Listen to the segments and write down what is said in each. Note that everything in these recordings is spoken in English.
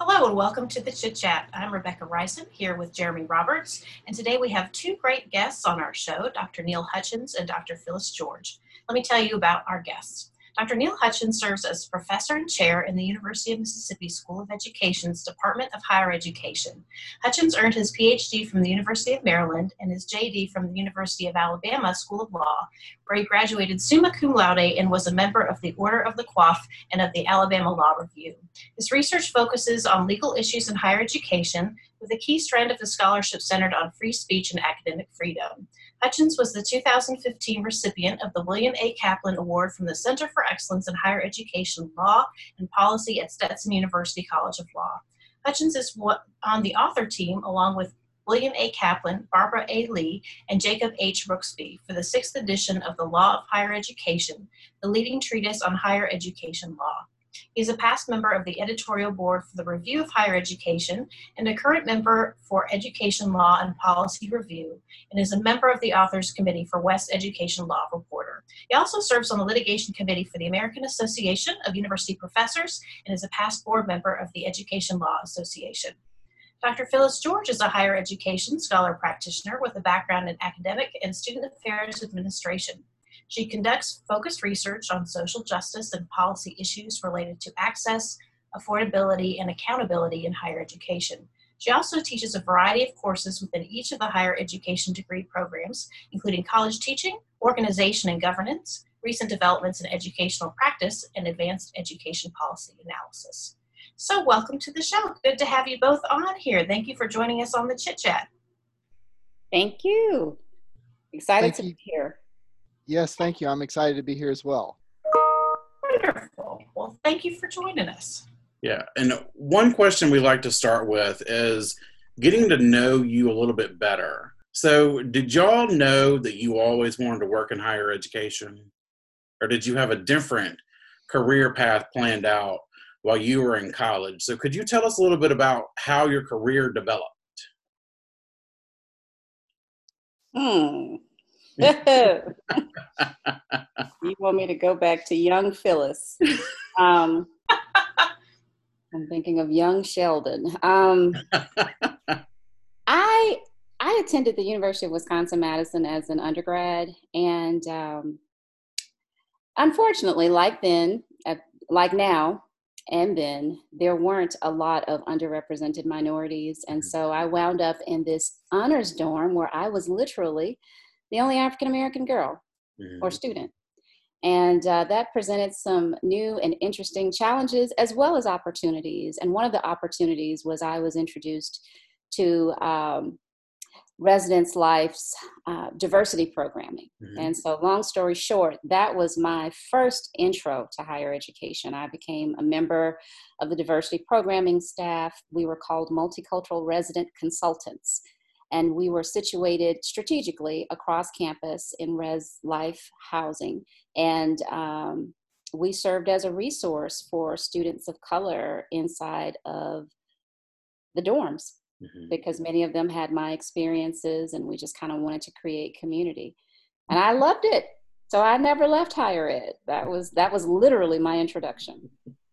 Hello and welcome to the Chit Chat. I'm Rebekah Reysen here with Jeremy Roberts, and today we have two great guests on our show, Dr. Neal Hutchens and Dr. Phillis George. Let me tell you about our guests. Dr. Neal Hutchens serves as professor and chair in the University of Mississippi School of Education's Department of Higher Education. Hutchens earned his PhD from the University of Maryland and his JD from the University of Alabama School of Law, where he graduated summa cum laude and was a member of the Order of the Coif and of the Alabama Law Review. His research focuses on legal issues in higher education, with a key strand of the scholarship centered on free speech and academic freedom. Hutchens was the 2015 recipient of the William A. Kaplin Award from the Center for Excellence in Higher Education Law and Policy at Stetson University College of Law. Hutchens is on the author team along with William A. Kaplin, Barbara A. Lee, and Jacob H. Rooksby for the sixth edition of The Law of Higher Education, the leading treatise on higher education law. He is a past member of the editorial board for the Review of Higher Education and a current member for Education Law and Policy Review, and is a member of the Authors Committee for West Education Law Reporter. He also serves on the litigation committee for the American Association of University Professors and is a past board member of the Education Law Association. Dr. Phillis George is a higher education scholar practitioner with a background in academic and student affairs administration. She conducts focused research on social justice and policy issues related to access, affordability, and accountability in higher education. She also teaches a variety of courses within each of the higher education degree programs, including college teaching, organization and governance, recent developments in educational practice, and advanced education policy analysis. So, welcome to the show. Good to have you both on here. Thank you for joining us on the Chit Chat. Thank you. Excited Thank to you. be here. Yes, thank you. I'm excited to be here as well. Wonderful. Well, thank you for joining us. Yeah. And one question we'd like to start with is getting to know you a little bit better. So, did y'all know that you always wanted to work in higher education? Or did you have a different career path planned out while you were in college? So, could you tell us a little bit about how your career developed? Hmm. you want me to go back to young Phillis? Um, I'm thinking of young Sheldon. Um, I I attended the University of Wisconsin Madison as an undergrad, and um, unfortunately, like then, like now, and then there weren't a lot of underrepresented minorities, and so I wound up in this honors dorm where I was literally the only African American girl mm-hmm. or student. And uh, that presented some new and interesting challenges as well as opportunities. And one of the opportunities was I was introduced to um, Residence Life's uh, diversity programming. Mm-hmm. And so, long story short, that was my first intro to higher education. I became a member of the diversity programming staff. We were called multicultural resident consultants and we were situated strategically across campus in res life housing. And um, we served as a resource for students of color inside of the dorms mm-hmm. because many of them had my experiences and we just kind of wanted to create community. And i loved it so i never left higher ed. That was that was literally my introduction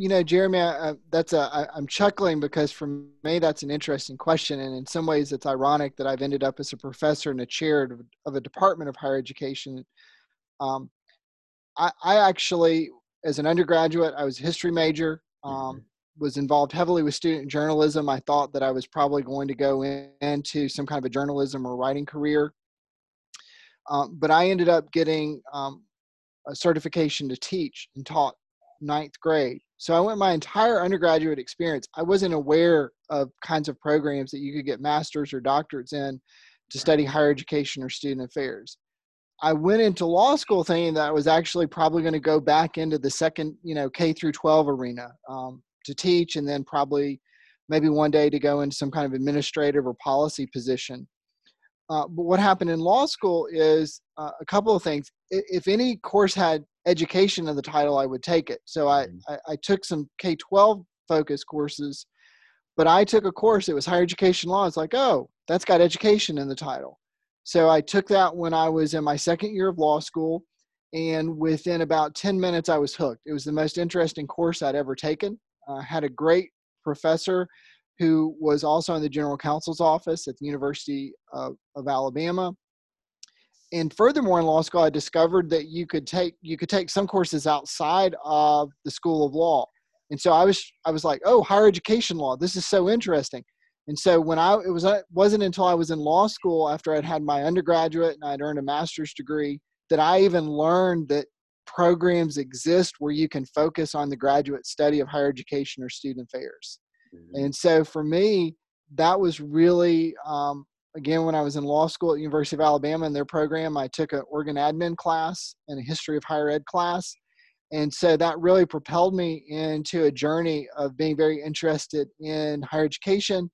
you know, Jeremy, I, that's a, I, I'm chuckling because for me, that's an interesting question. And in some ways, it's ironic that I've ended up as a professor and a chair of, of a department of higher education. Um, I, I, actually, as an undergraduate, I was a history major, um, mm-hmm. was involved heavily with student journalism. I thought that I was probably going to go in, into some kind of a journalism or writing career. Um, but I ended up getting um, a certification to teach and taught ninth grade. So I went my entire undergraduate experience. I wasn't aware of kinds of programs that you could get masters or doctorates in to study higher education or student affairs. I went into law school thinking that I was actually probably going to go back into the second, you know, K through 12 arena um, to teach, and then probably maybe one day to go into some kind of administrative or policy position. Uh, but what happened in law school is uh, a couple of things. If any course had education of the title, I would take it. So I, mm-hmm. I, I took some K 12 focus courses, but I took a course, it was higher education law. It's like, oh, that's got education in the title. So I took that when I was in my second year of law school. And within about 10 minutes, I was hooked. It was the most interesting course I'd ever taken. I had a great professor who was also in the general counsel's office at the University of, of Alabama. And furthermore, in law school, I discovered that you could take you could take some courses outside of the School of Law. And so I was I was like, oh, higher education law. This is so interesting. And so when I it was it wasn't until I was in law school after I'd had my undergraduate and I'd earned a master's degree that I even learned that programs exist where you can focus on the graduate study of higher education or student affairs. Mm-hmm. And so for me, that was really, um, again, when I was in law school at University of Alabama in their program, I took an organ admin class and a history of higher ed class. And so that really propelled me into a journey of being very interested in higher education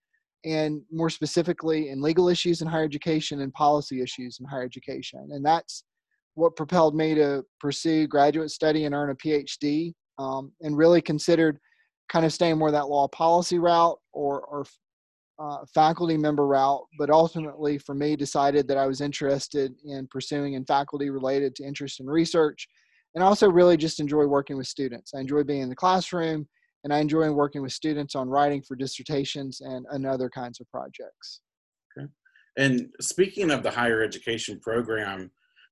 and more specifically in legal issues in higher education and policy issues in higher education. And that's what propelled me to pursue graduate study and earn a PhD, um, and really considered kind of staying more that law policy route or, or uh, faculty member route. But ultimately, for me, decided that I was interested in pursuing in faculty related to interest in research, and also really just enjoy working with students. I enjoy being in the classroom, and I enjoy working with students on writing for dissertations and, and other kinds of projects. Okay. And speaking of the higher education program,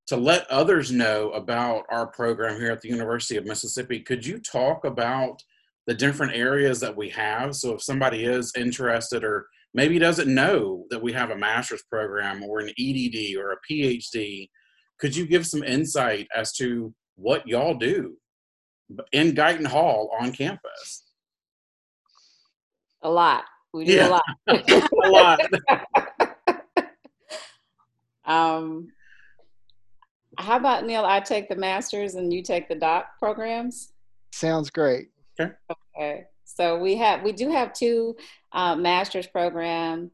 to let others know about our program here at the University of Mississippi, could you talk about the different areas that we have? So if somebody is interested or maybe doesn't know that we have a master's program or an EDD or a PhD, could you give some insight as to what y'all do in Guyton Hall on campus? A lot. We do yeah. a lot. a lot. um, how about Neal? I take the master's and you take the doc programs. Sounds great. Okay. So we have we do have two uh, master's program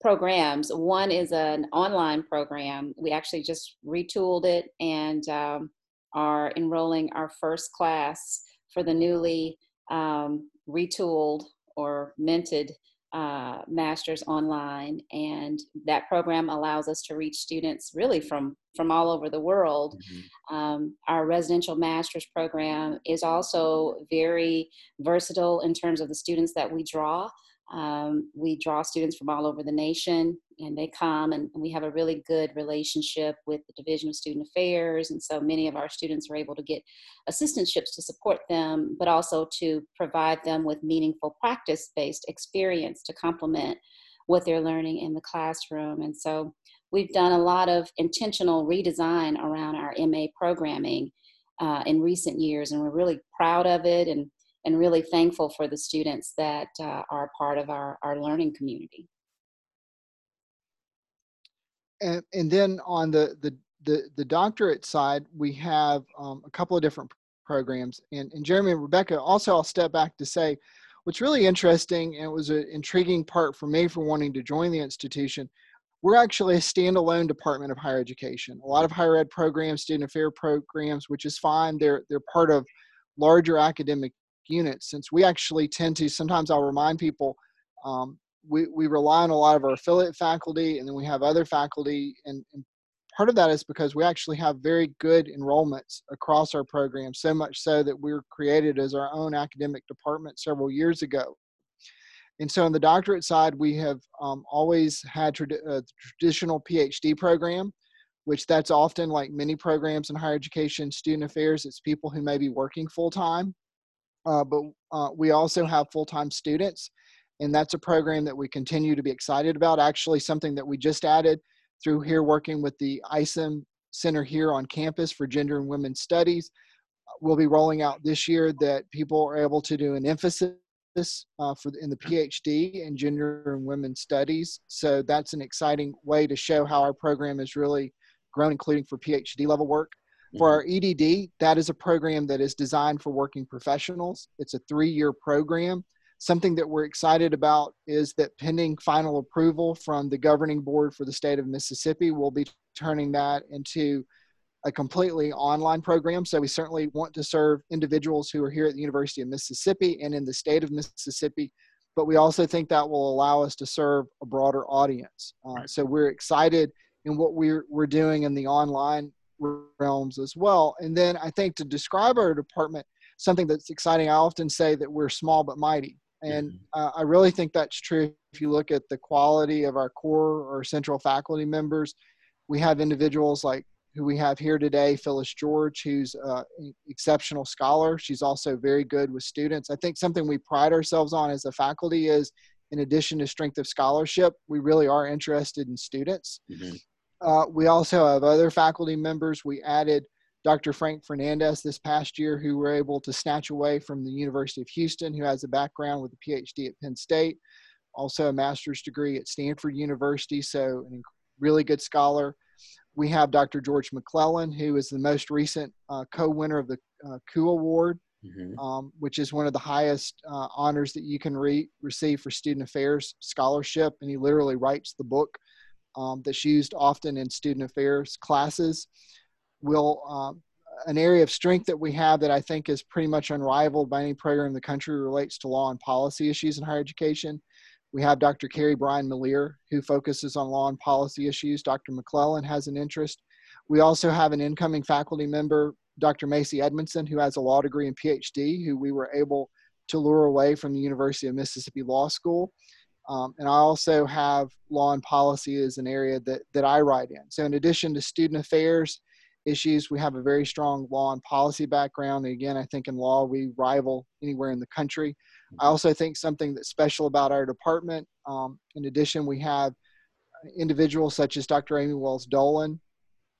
programs. One is an online program. We actually just retooled it and um, are enrolling our first class for the newly um, retooled or minted uh, master's online and that program allows us to reach students really from from all over the world. Mm-hmm. um, our residential master's program is also very versatile in terms of the students that we draw. Um, we draw students from all over the nation and they come and we have a really good relationship with the Division of Student Affairs. And so many of our students are able to get assistantships to support them, but also to provide them with meaningful practice based experience to complement what they're learning in the classroom. And so we've done a lot of intentional redesign around our MA programming uh, in recent years, and we're really proud of it. And and really thankful for the students that uh, are part of our, our learning community. And, and then on the, the, the, the doctorate side, we have um, a couple of different programs. And, and Jeremy and Rebekah, also I'll step back to say, what's really interesting, and it was an intriguing part for me for wanting to join the institution, we're actually a standalone department of higher education. A lot of higher ed programs, student affair programs, which is fine. They're they're part of larger academic units since we actually tend to sometimes i'll remind people um, we, we rely on a lot of our affiliate faculty and then we have other faculty and, and part of that is because we actually have very good enrollments across our program so much so that we were created as our own academic department several years ago. And so on the doctorate side we have um, always had trad- a traditional phd program which that's often like many programs in higher education student affairs it's people who may be working full time uh, but uh, we also have full-time students and that's a program that we continue to be excited about actually something that we just added through here working with the Isom center here on campus for gender and women's studies we'll be rolling out this year that people are able to do an emphasis uh, for in the phd in gender and women's studies so that's an exciting way to show how our program has really grown including for phd level work for our EDD, that is a program that is designed for working professionals. It's a three year program. Something that we're excited about is that pending final approval from the governing board for the state of Mississippi, we'll be turning that into a completely online program. So we certainly want to serve individuals who are here at the University of Mississippi and in the state of Mississippi, but we also think that will allow us to serve a broader audience. Uh, so we're excited in what we're, we're doing in the online realms as well. And then I think to describe our department, something that's exciting, I often say that we're small but mighty. And uh, I really think that's true if you look at the quality of our core or central faculty members. We have individuals like who we have here today, Phillis George, who's an exceptional scholar. She's also very good with students. I think something we pride ourselves on as a faculty is, in addition to strength of scholarship, we really are interested in students. Mm-hmm. Uh, we also have other faculty members. We added Dr. Frank Fernandez this past year, who were able to snatch away from the University of Houston, who has a background with a PhD at Penn State, also a master's degree at Stanford University, so a really good scholar. We have Dr. George McClellan, who is the most recent uh, co-winner of the uh, Award, mm-hmm. um, which is one of the highest uh, honors that you can re- receive for student affairs scholarship, and he literally writes the book um, that's used often in student affairs classes will um, an area of strength that we have that I think is pretty much unrivaled by any program in the country relates to law and policy issues in higher education. We have Dr. Kerry Brian Melear, who focuses on law and policy issues. Dr. McClellan has an interest. We also have an incoming faculty member, Dr. Macey Edmondson, who has a law degree and PhD, who we were able to lure away from the University of Mississippi Law School. Um, and I also have law and policy as an area that, that I write in. So, in addition to student affairs issues, we have a very strong law and policy background. And again, I think in law, we rival anywhere in the country. I also think something that's special about our department, um, in addition, we have individuals such as Dr. Amy Wells Dolan,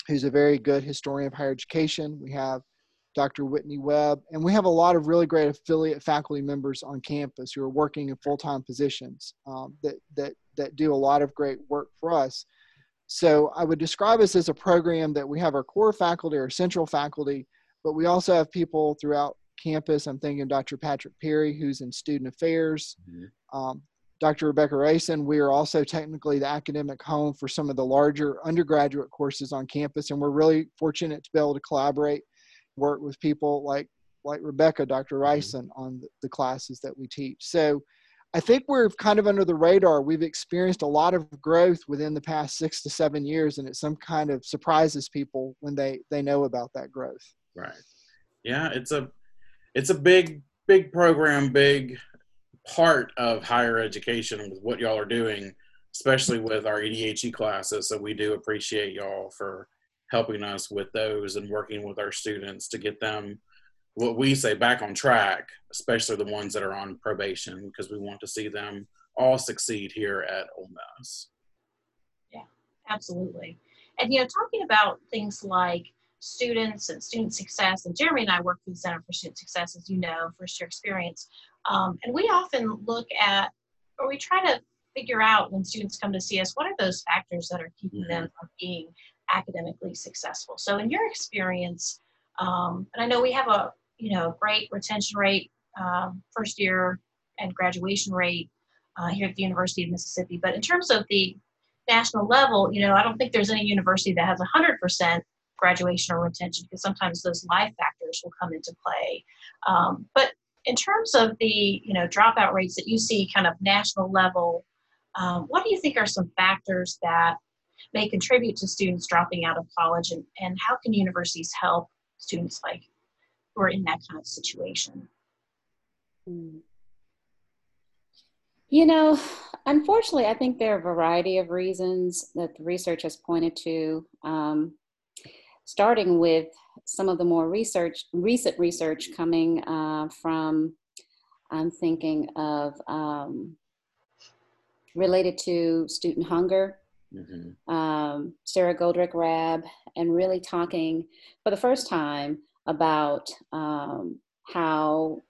who's a very good historian of higher education. We have Dr. Whitney Webb, and we have a lot of really great affiliate faculty members on campus who are working in full-time positions um, that that that do a lot of great work for us. So I would describe us as a program that we have our core faculty, our central faculty, but we also have people throughout campus. I'm thinking Dr. Patrick Perry, who's in student affairs. Mm-hmm. Um, Dr. Rebekah Reysen, we are also technically the academic home for some of the larger undergraduate courses on campus, and we're really fortunate to be able to collaborate work with people like like Rebekah, Dr. Mm-hmm. On the classes that we teach. So I think we're kind of under the radar. We've experienced a lot of growth within the past six to seven years, and it some kind of surprises people when they they know about that growth. Right. Yeah, it's a it's a big big program, big part of higher education with what y'all are doing, especially with our EDHE classes. So we do appreciate y'all for helping us with those and working with our students to get them what we say back on track, especially the ones that are on probation, because we want to see them all succeed here at Ole Miss. Yeah, absolutely. And you know, talking about things like students and student success, and Jeremy and I work for the Center for Student Success, as you know, first year experience. Um, and we often look at, or we try to figure out when students come to see us, what are those factors that are keeping mm-hmm. them from being academically successful. So in your experience, um, and I know we have a you know great retention rate, um, first year and graduation rate uh, here at the University of Mississippi, but in terms of the national level, you know, I don't think there's any university that has 100% graduation or retention because sometimes those life factors will come into play. Um, but in terms of the you know dropout rates that you see kind of national level, um, what do you think are some factors that may contribute to students dropping out of college and, and how can universities help students like who are in that kind of situation hmm. you know unfortunately i think there are a variety of reasons that the research has pointed to um, starting with some of the more research recent research coming uh, from i'm thinking of um, related to student hunger mm-hmm. um, Sara Goldrick-Rab, and really talking for the first time about um, how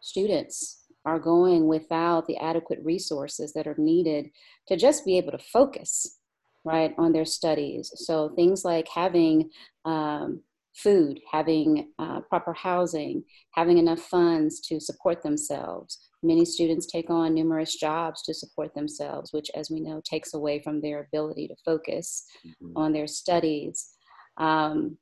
students are going without the adequate resources that are needed to just be able to focus right on their studies so things like having um, food having uh, proper housing having enough funds to support themselves Many students take on numerous jobs to support themselves, which, as we know, takes away from their ability to focus mm-hmm. on their studies. Um,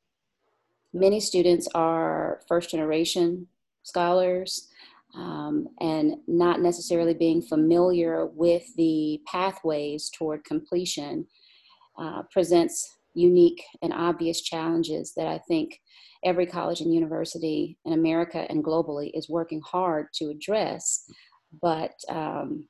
many students are first generation scholars um, and not necessarily being familiar with the pathways toward completion uh, presents unique and obvious challenges that I think every college and university in America and globally is working hard to address. But um,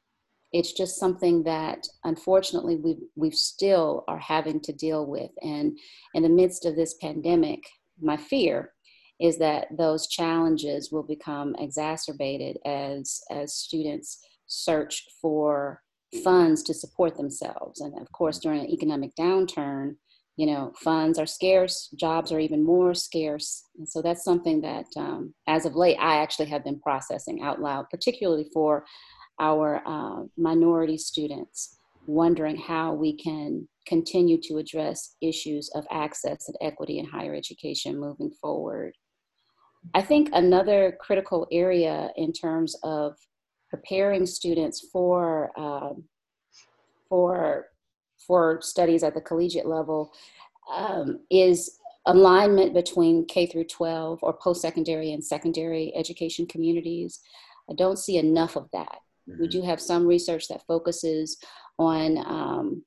it's just something that unfortunately we we still are having to deal with. And in the midst of this pandemic, my fear is that those challenges will become exacerbated as as students search for funds to support themselves. And of course, during an economic downturn, you know, funds are scarce, jobs are even more scarce. And so that's something that, um, as of late, I actually have been processing out loud, particularly for our uh, minority students, wondering how we can continue to address issues of access and equity in higher education moving forward. I think another critical area in terms of preparing students for um, for for studies at the collegiate level um, is alignment between K through 12 or post-secondary and secondary education communities. I don't see enough of that. Mm-hmm. We do have some research that focuses on um,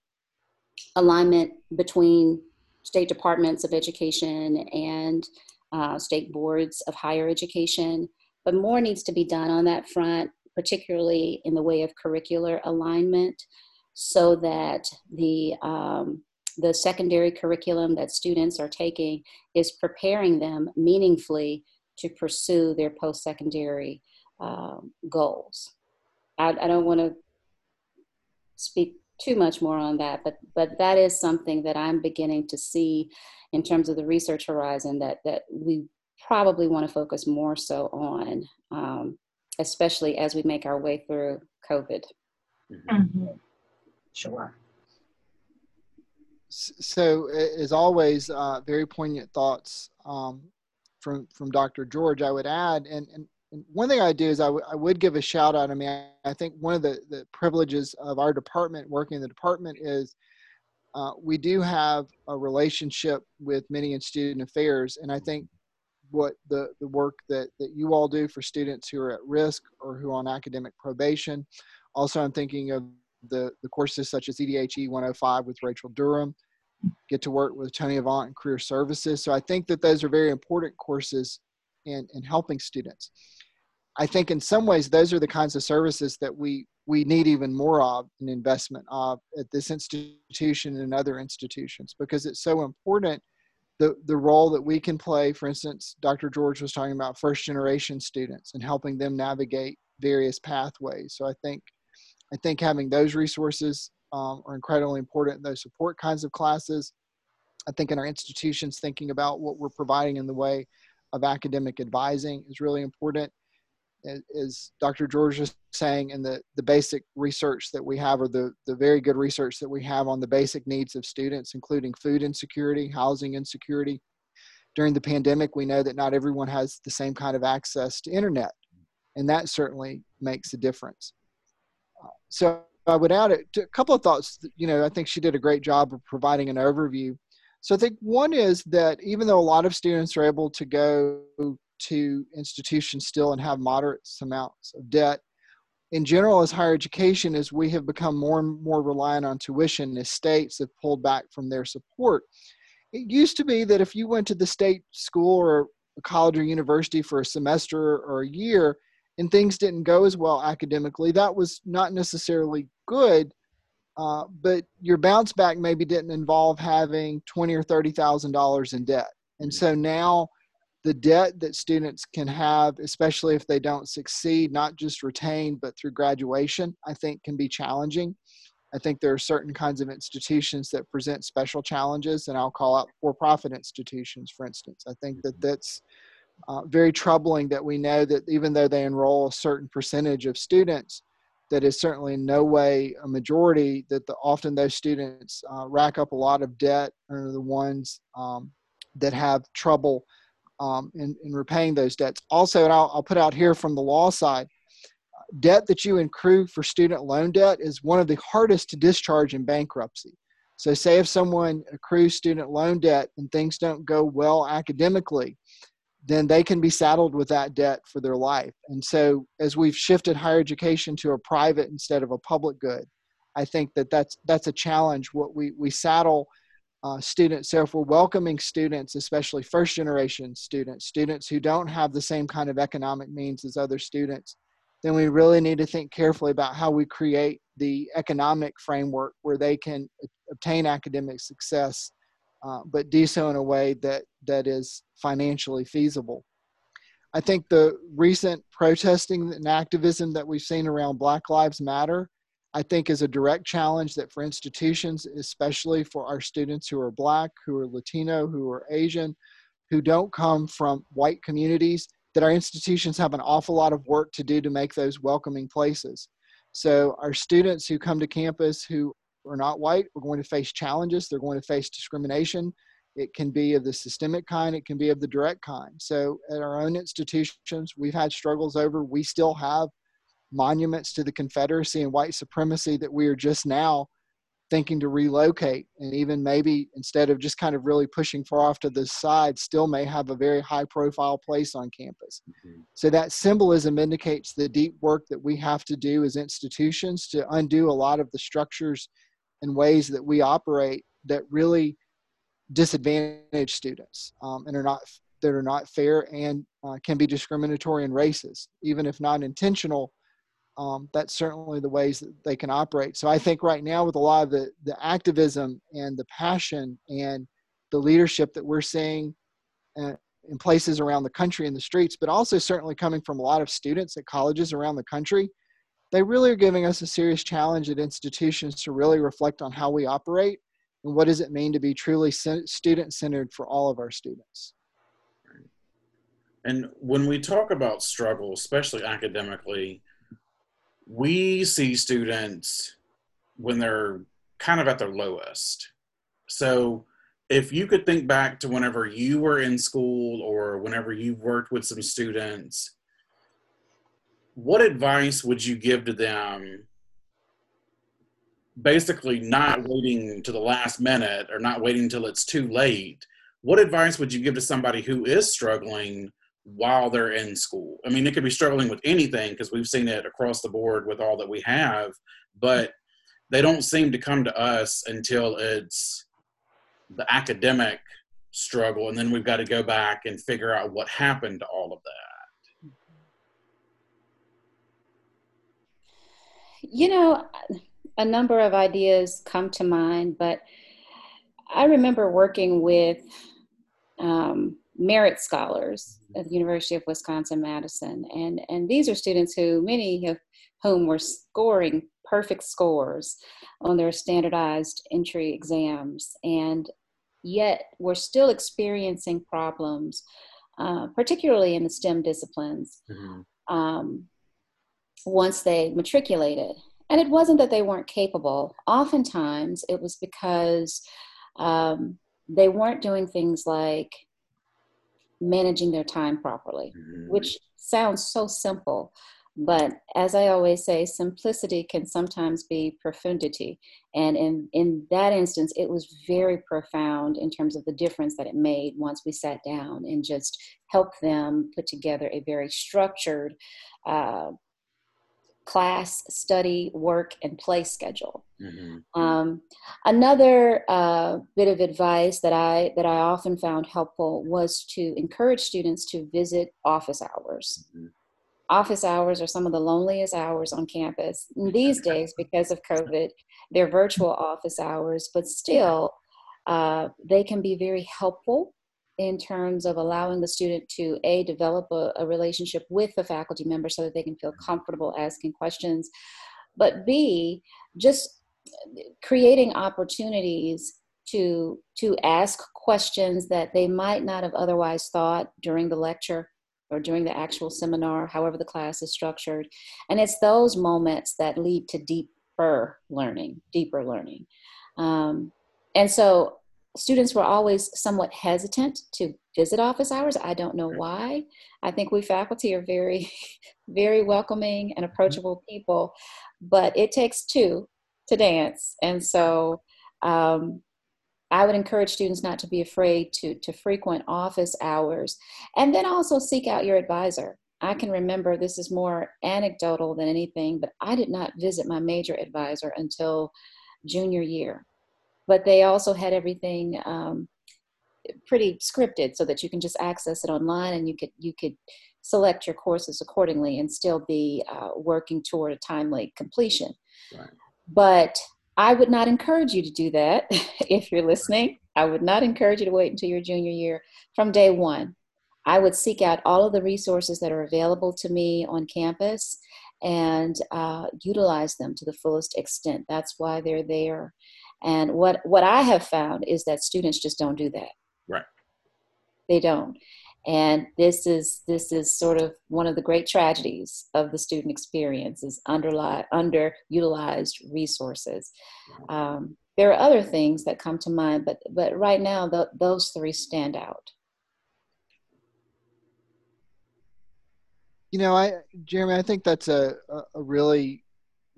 alignment between state departments of education and uh, state boards of higher education, but more needs to be done on that front, particularly in the way of curricular alignment so that the um, the secondary curriculum that students are taking is preparing them meaningfully to pursue their post-secondary um, goals. I, I don't want to speak too much more on that, but but that is something that I'm beginning to see in terms of the research horizon that that we probably want to focus more so on, um, especially as we make our way through COVID. Mm-hmm. Sure. So, as always, uh, very poignant thoughts um, from from Dr. George. I would add, and, and, and one thing I do is I, w- I would give a shout out. I mean, I think one of the, the privileges of our department, working in the department, is uh, we do have a relationship with many in student affairs, and I think what the, the work that, that you all do for students who are at risk or who are on academic probation. Also, I'm thinking of the, the courses such as EDHE 105 with Rachel Durham, get to work with Tony Avant and Career Services. So I think that those are very important courses in, in helping students. I think in some ways those are the kinds of services that we we need even more of an investment of at this institution and other institutions because it's so important the the role that we can play for instance dr george was talking about first generation students and helping them navigate various pathways so i think I think having those resources um, are incredibly important. Those support kinds of classes. I think in our institutions, thinking about what we're providing in the way of academic advising is really important. As Dr. George is saying, and the, the basic research that we have, or the, the very good research that we have on the basic needs of students, including food insecurity, housing insecurity. During the pandemic, we know that not everyone has the same kind of access to internet, and that certainly makes a difference so I would add to a couple of thoughts. You know, I think she did a great job of providing an overview. So I think one is that even though a lot of students are able to go to institutions still and have moderate amounts of debt, in general, as higher education, as we have become more and more reliant on tuition, as states have pulled back from their support. It used to be that if you went to the state school or a college or university for a semester or a year, and things didn't go as well academically, that was not necessarily good. Uh, but your bounce back maybe didn't involve having twenty or thirty thousand dollars in debt, and so now the debt that students can have, especially if they don't succeed, not just retain but through graduation, I think can be challenging. I think there are certain kinds of institutions that present special challenges, and I'll call out for-profit institutions, for instance. I think that that's uh, very troubling that we know that even though they enroll a certain percentage of students, that is certainly in no way a majority, that the, often those students uh, rack up a lot of debt and are the ones um, that have trouble um, in, in repaying those debts. Also, and I'll, I'll put out here from the law side, debt that you accrue for student loan debt is one of the hardest to discharge in bankruptcy. So, say if someone accrues student loan debt and things don't go well academically, then they can be saddled with that debt for their life. And so, as we've shifted higher education to a private instead of a public good, I think that that's that's a challenge. What we we saddle uh, students. So if we're welcoming students, especially first generation students, students who don't have the same kind of economic means as other students, then we really need to think carefully about how we create the economic framework where they can obtain academic success, uh, but do so in a way that, that is financially feasible. I think the recent protesting and activism that we've seen around Black Lives Matter, I think is a direct challenge that for institutions, especially for our students who are Black, who are Latino, who are Asian, who don't come from white communities, that our institutions have an awful lot of work to do to make those welcoming places. So our students who come to campus who are not white are going to face challenges. They're going to face discrimination. It can be of the systemic kind, it can be of the direct kind. So at our own institutions, we've had struggles over, we still have monuments to the Confederacy and white supremacy that we are just now thinking to relocate and even maybe instead of just kind of really pushing far off to the side still may have a very high profile place on campus mm-hmm. so that symbolism indicates the deep work that we have to do as institutions to undo a lot of the structures and ways that we operate that really disadvantage students um, and are not that are not fair and uh, can be discriminatory and racist even if not intentional um, that's certainly the ways that they can operate. So I think right now with a lot of the, the activism and the passion and the leadership that we're seeing uh, in places around the country in the streets, but also certainly coming from a lot of students at colleges around the country, they really are giving us a serious challenge at institutions to really reflect on how we operate and what does it mean to be truly student centered for all of our students. And when we talk about struggle, especially academically, we see students when they're kind of at their lowest. So if you could think back to whenever you were in school or whenever you've worked with some students, what advice would you give to them? Basically, not waiting to the last minute or not waiting until it's too late. What advice would you give to somebody who is struggling while they're in school. I mean, they could be struggling with anything because we've seen it across the board with all that we have, but they don't seem to come to us until it's the academic struggle, and then we've got to go back and figure out what happened to all of that. You know, a number of ideas come to mind, but I remember working with um, merit scholars at the University of Wisconsin Madison, and and these are students who many of whom were scoring perfect scores on their standardized entry exams, and yet were still experiencing problems, uh, particularly in the STEM disciplines. Mm-hmm. Um, once they matriculated. And it wasn't that they weren't capable. Oftentimes, it was because um, they weren't doing things like managing their time properly, mm-hmm. which sounds so simple. But as I always say, simplicity can sometimes be profundity. And in, in that instance, it was very profound in terms of the difference that it made once we sat down and just helped them put together a very structured uh, class, study, work, and play schedule. Mm-hmm. Um, another uh, bit of advice that I that I often found helpful was to encourage students to visit office hours. Mm-hmm. Office hours are some of the loneliest hours on campus these days because of COVID. They're virtual office hours, but still, uh, they can be very helpful in terms of allowing the student to a develop a, a, relationship with the faculty member so that they can feel mm-hmm. comfortable asking questions but b just uh, creating opportunities to to ask questions that they might not have otherwise thought during the lecture or during the actual mm-hmm. seminar however the class is structured. And it's those moments that lead to deeper learning deeper learning. Um, and so students were always somewhat hesitant to visit office hours. I don't know why. I think we faculty are very, very welcoming and approachable people, but it takes two to dance. And so um, I would encourage students not to be afraid to, to frequent office hours and then also seek out your advisor. I can remember this is more anecdotal than anything, but I did not visit my major advisor until junior year but they also had everything um, pretty scripted so that you can just access it online and you could you could select your courses accordingly and still be uh, working toward a timely completion. Right. But I would not encourage you to do that if you're listening. I would not encourage you to wait until your junior year from day one. I would seek out all of the resources that are available to me on campus and uh, utilize them to the fullest extent. That's why they're there. And what, what I have found is that students just don't do that. Right. They don't. And this is this is sort of one of the great tragedies of the student experience is underlie, underutilized resources. Um, there are other things that come to mind, but but right now the, those three stand out. You know, I Jeremy, I think that's a, a really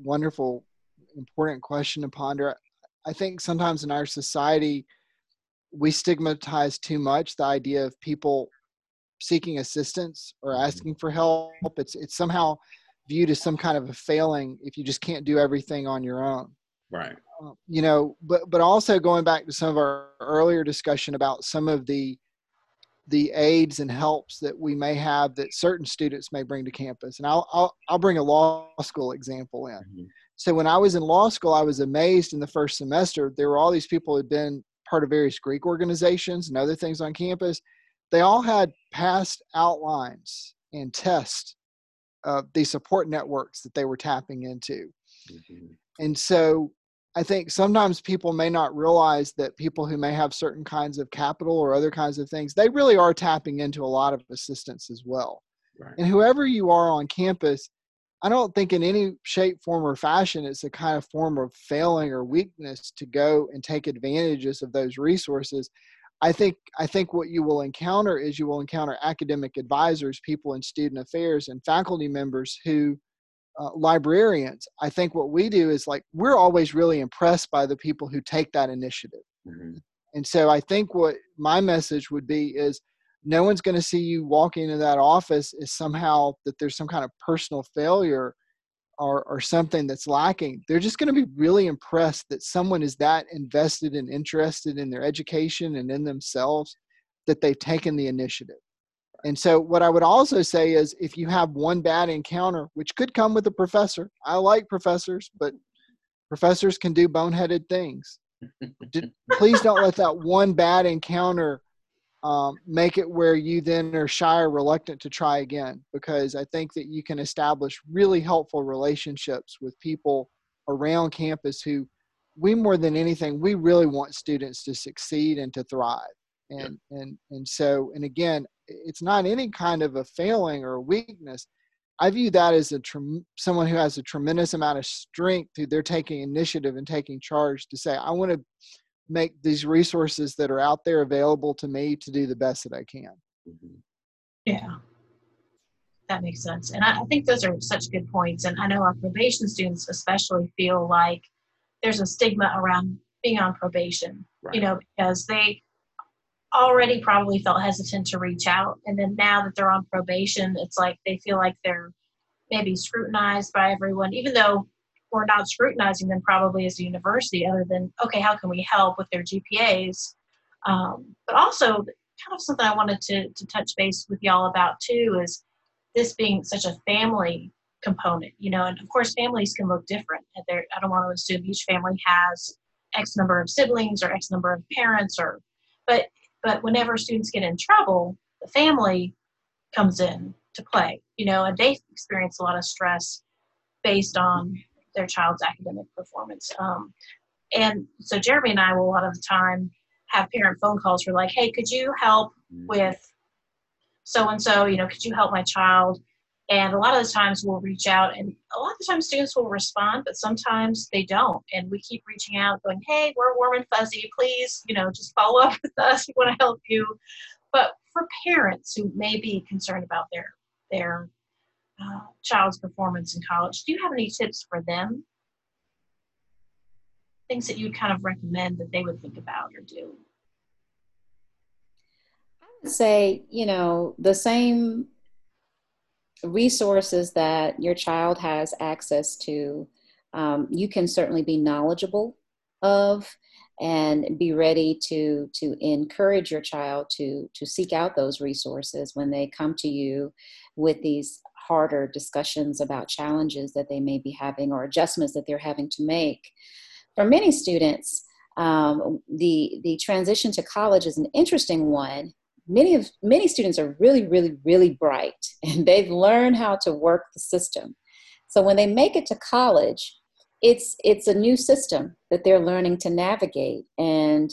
wonderful, important question to ponder. I think sometimes in our society, we stigmatize too much the idea of people seeking assistance or mm-hmm. asking for help. It's it's somehow viewed as some kind of a failing if you just can't do everything on your own. Right. Uh, you know, but but also going back to some of our earlier discussion about some of the the aids and helps that we may have that certain students may bring to campus. And I'll I'll, I'll bring a law school example in. Mm-hmm. So when I was in law school, I was amazed in the first semester. There were all these people who had been part of various Greek organizations and other things on campus they all had past outlines and tests of the support networks that they were tapping into. Mm-hmm. And so I think sometimes people may not realize that people who may have certain kinds of capital or other kinds of things, they really are tapping into a lot of assistance as well. Right. And whoever you are on campus, I don't think in any shape, form, or fashion it's a kind of form of failing or weakness to go and take advantages of those resources. I think I think what you will encounter is you will encounter academic advisors, people in student affairs, and faculty members who uh, librarians. I think what we do is like we're always really impressed by the people who take that initiative. Mm-hmm. And so I think what my message would be is no one's going to see you walking into that office is somehow that there's some kind of personal failure or, or something that's lacking, they're just going to be really impressed that someone is that invested and interested in their education and in themselves that they've taken the initiative. And so, what I would also say is if you have one bad encounter, which could come with a professor, I like professors, but professors can do boneheaded things. Please don't let that one bad encounter um, make it where you then are shy or reluctant to try again because I think that you can establish really helpful relationships with people around campus who we more than anything we really want students to succeed and to thrive and yeah. and and so and again it's not any kind of a failing or a weakness i view that as a someone who has a tremendous amount of strength who they're taking initiative and taking charge to say i want to make these resources that are out there available to me to do the best that I can. Mm-hmm. Yeah, that makes sense. And I, I think those are such good points. And I know our probation students especially feel like there's a stigma around being on probation, right. you know, because they already probably felt hesitant to reach out. And then now that they're on probation, it's like they feel like they're maybe scrutinized by everyone, even though we're not scrutinizing them probably as a university other than okay how can we help with their gpas um, but also kind of something i wanted to, to touch base with y'all about too is this being such a family component you know and of course families can look different i don't want to assume each family has x number of siblings or x number of parents or but but whenever students get in trouble the family comes in to play you know and they experience a lot of stress based on their child's academic performance. Um, and so Jeremy and I will a lot of the time have parent phone calls for like, hey, could you help mm-hmm. with so and so? You know, could you help my child? And a lot of the times we'll reach out, and a lot of the times students will respond, but sometimes they don't. And we keep reaching out, going, hey, we're warm and fuzzy. Please, you know, just follow up with us. We want to help you. But for parents who may be concerned about their their uh, child's performance in college. Do you have any tips for them? Things that you'd kind of recommend that they would think about or do? I would say, you know, the same resources that your child has access to, um, you can certainly be knowledgeable of and be ready to to encourage your child to to seek out those resources when they come to you with these harder discussions about challenges that they may be having or adjustments that they're having to make. For many students um, the the transition to college is an interesting one many of many students are really really really bright and they've learned how to work the system. So when they make it to college it's it's a new system that they're learning to navigate and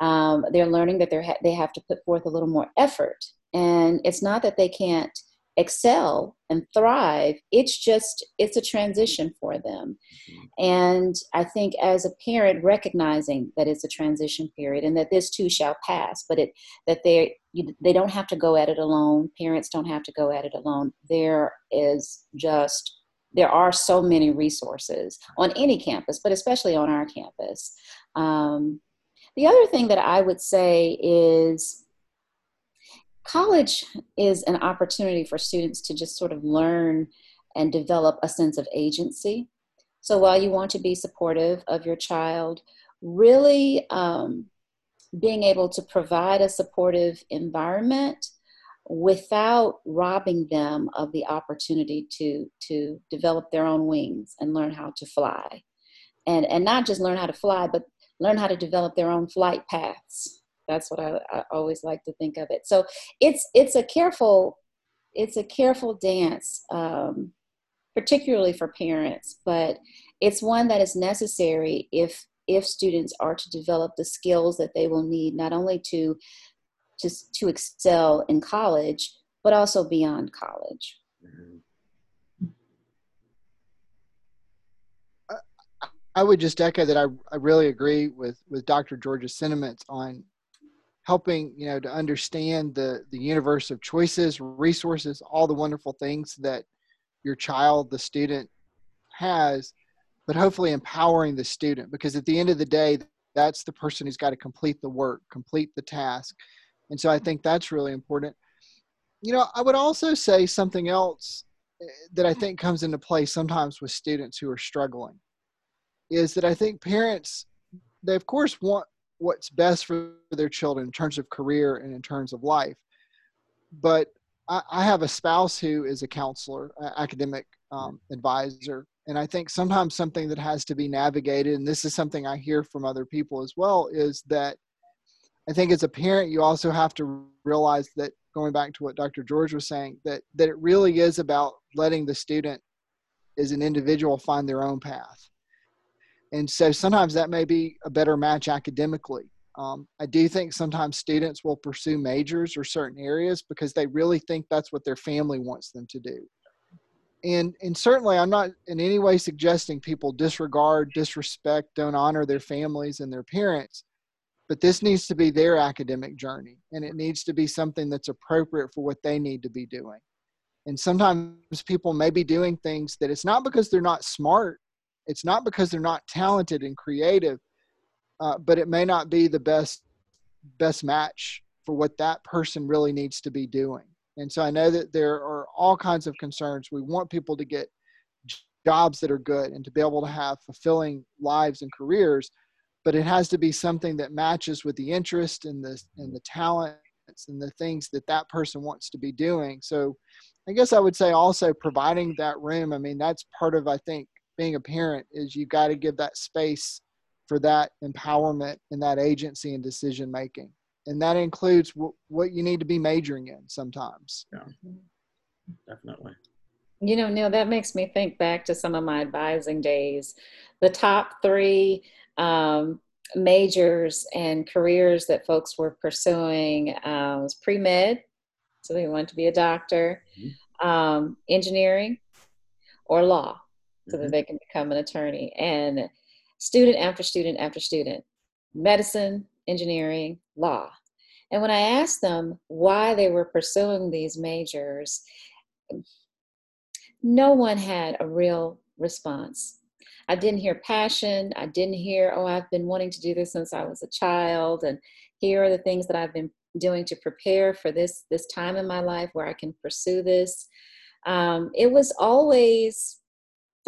um, they're learning that they ha- they have to put forth a little more effort. And it's not that they can't excel and thrive it's just it's a transition for them mm-hmm. and i think as a parent recognizing that it's a transition period and that this too shall pass but it that they they don't have to go at it alone parents don't have to go at it alone there is just there are so many resources on any campus, but especially on our campus. Um, the other thing that I would say is college is an opportunity for students to just sort of learn and develop a sense of agency. So while you want to be supportive of your child, really um, being able to provide a supportive environment without robbing them of the opportunity to to develop their own wings and learn how to fly and and not just learn how to fly but learn how to develop their own flight paths that's what I, I always like to think of it so it's it's a careful it's a careful dance um, particularly for parents but it's one that is necessary if if students are to develop the skills that they will need not only to to, to excel in college, but also beyond college. I would just echo that I, I really agree with, with Dr. George's sentiments on helping, you know, to understand the, the universe of choices, resources, all the wonderful things that your child, the student has, but hopefully empowering the student because at the end of the day, that's the person who's got to complete the work, complete the task. And so I think that's really important. You know, I would also say something else eh, that I think comes into play sometimes with students who are struggling is that I think parents, they of course want what's best for their children in terms of career and in terms of life. But I, I have a spouse who is a counselor, academic um, advisor, and I think sometimes something that has to be navigated, and this is something I hear from other people as well, is that I think as a parent, you also have to realize that going back to what Dr. George was saying, that that it really is about letting the student as an individual find their own path. And so sometimes that may be a better match academically. Um, I do think sometimes students will pursue majors or certain areas because they really think that's what their family wants them to do. And and certainly I'm not in any way suggesting people disregard, disrespect, don't honor their families and their parents but this needs to be their academic journey and it needs to be something that's appropriate for what they need to be doing and sometimes people may be doing things that it's not because they're not smart it's not because they're not talented and creative uh, but it may not be the best best match for what that person really needs to be doing. And so i know that there are all kinds of concerns. We want people to get jobs that are good and to be able to have fulfilling lives and careers but it has to be something that matches with the interest and the and the talents and the things that that person wants to be doing. So i guess i would say also providing that room i mean that's part of i think being a parent is—you've got to give that space for that empowerment and that agency and decision making. And that includes w- what you need to be majoring in sometimes. Yeah. Definitely. You know Neal that makes me think back to some of my advising days. The top three um, majors and careers that folks were pursuing um, was pre med, so they wanted to be a doctor, mm-hmm. um, engineering, or law, so mm-hmm. that they can become an attorney. And student after student after student, medicine, engineering, law. And when I asked them why they were pursuing these majors, no one had a real response. I didn't hear passion. I didn't hear, oh, I've been wanting to do this since I was a child. And here are the things that I've been doing to prepare for this this time in my life where I can pursue this. Um, it was always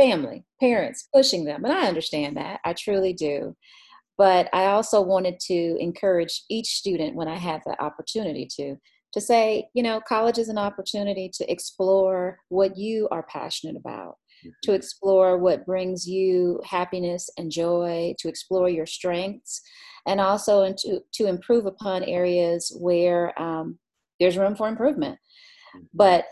family, parents pushing them, and I understand that. I truly do. but I also wanted to encourage each student when I have the opportunity to to say, you know, college is an opportunity to explore what you are passionate about, mm-hmm. to explore what brings you happiness and joy, to explore your strengths, and also to, to improve upon areas where um, there's room for improvement. Mm-hmm. But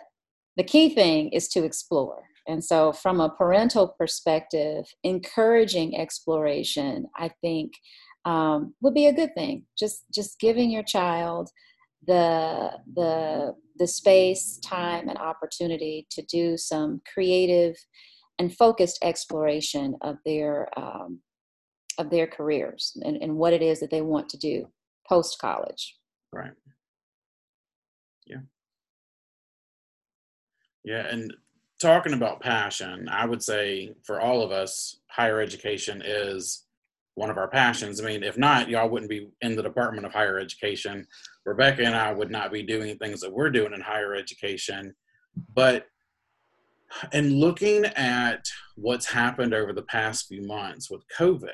the key thing is to explore. And so, from a parental perspective, encouraging exploration, I think, um, would be a good thing. Just just giving your child the the the space, time, and opportunity to do some creative and focused exploration of their um, of their careers and, and what it is that they want to do post college. Right. Yeah. Yeah, and talking about passion, I would say for all of us, higher education is one of our passions. I mean, if not, y'all wouldn't be in the Department of Higher Education. Rebekah and I would not be doing things that we're doing in higher education. But in looking at what's happened over the past few months with COVID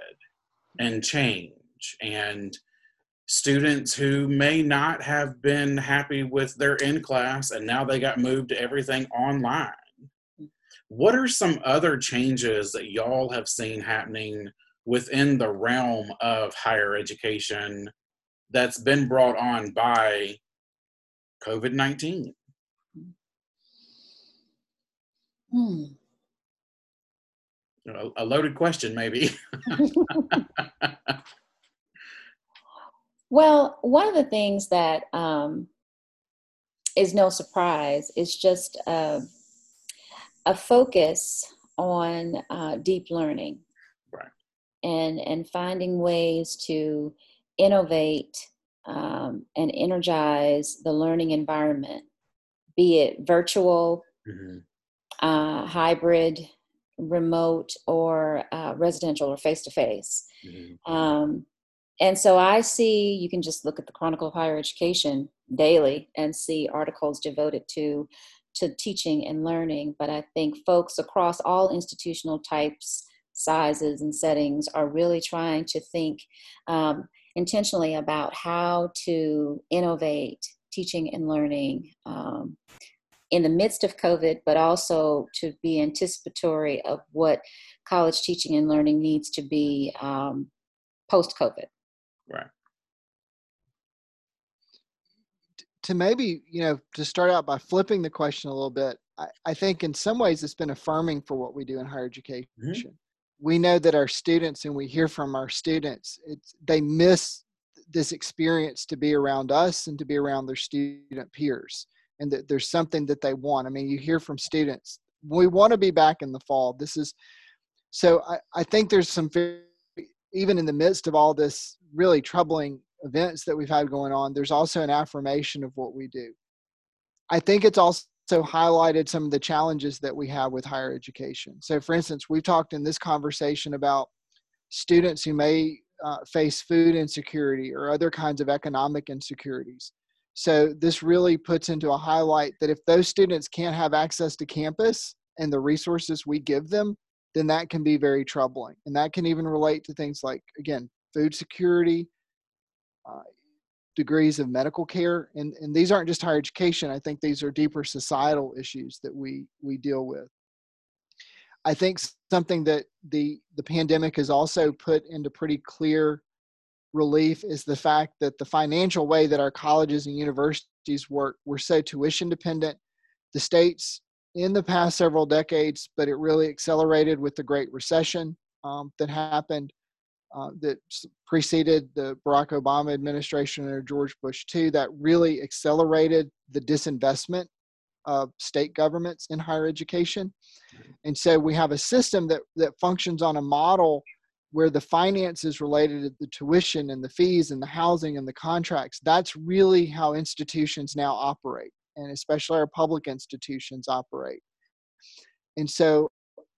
and change and students who may not have been happy with their in class and now they got moved to everything online. What are some other changes that y'all have seen happening within the realm of higher education that's been brought on by COVID 19? Hmm. A loaded question, maybe. well, one of the things that um, is no surprise is just uh, a focus on uh, deep learning right. and and finding ways to innovate um, and energize the learning environment, be it virtual, mm-hmm. uh, hybrid, remote, or uh, residential or face to face. And so I see, you can just look at the Chronicle of Higher Education daily and see articles devoted to to teaching and learning. But I think folks across all institutional types sizes and settings are really trying to think um, intentionally about how to innovate teaching and learning um, in the midst of COVID, but also to be anticipatory of what college teaching and learning needs to be um, post COVID. Right. To maybe, you know, to start out by flipping the question a little bit, I, I think in some ways it's been affirming for what we do in higher mm-hmm. education. Mm-hmm we know that our students and we hear from our students it's they miss this experience to be around us and to be around their student peers and that there's something that they want i mean you hear from students we want to be back in the fall this is so i, I think there's some even in the midst of all this really troubling events that we've had going on there's also an affirmation of what we do i think it's also highlighted some of the challenges that we have with higher education. So, for instance, we've talked in this conversation about students who may uh, face food insecurity or other kinds of economic insecurities. So, this really puts into a highlight that if those students can't have access to campus and the resources we give them, then that can be very troubling. And that can even relate to things like, again, food security, uh, degrees of medical care and, and these aren't just higher education i think these are deeper societal issues that we we deal with. I think something that the the pandemic has also put into pretty clear relief is the fact that the financial way that our colleges and universities work we're so tuition dependent. The states in the past several decades but it really accelerated with the great recession um, that happened uh, that preceded the Barack Obama administration or George Bush too that really accelerated the disinvestment of state governments in higher education. And so we have a system that, that functions on a model where the finances related to the tuition and the fees and the housing and the contracts, that's really how institutions now operate, and especially our public institutions operate. And so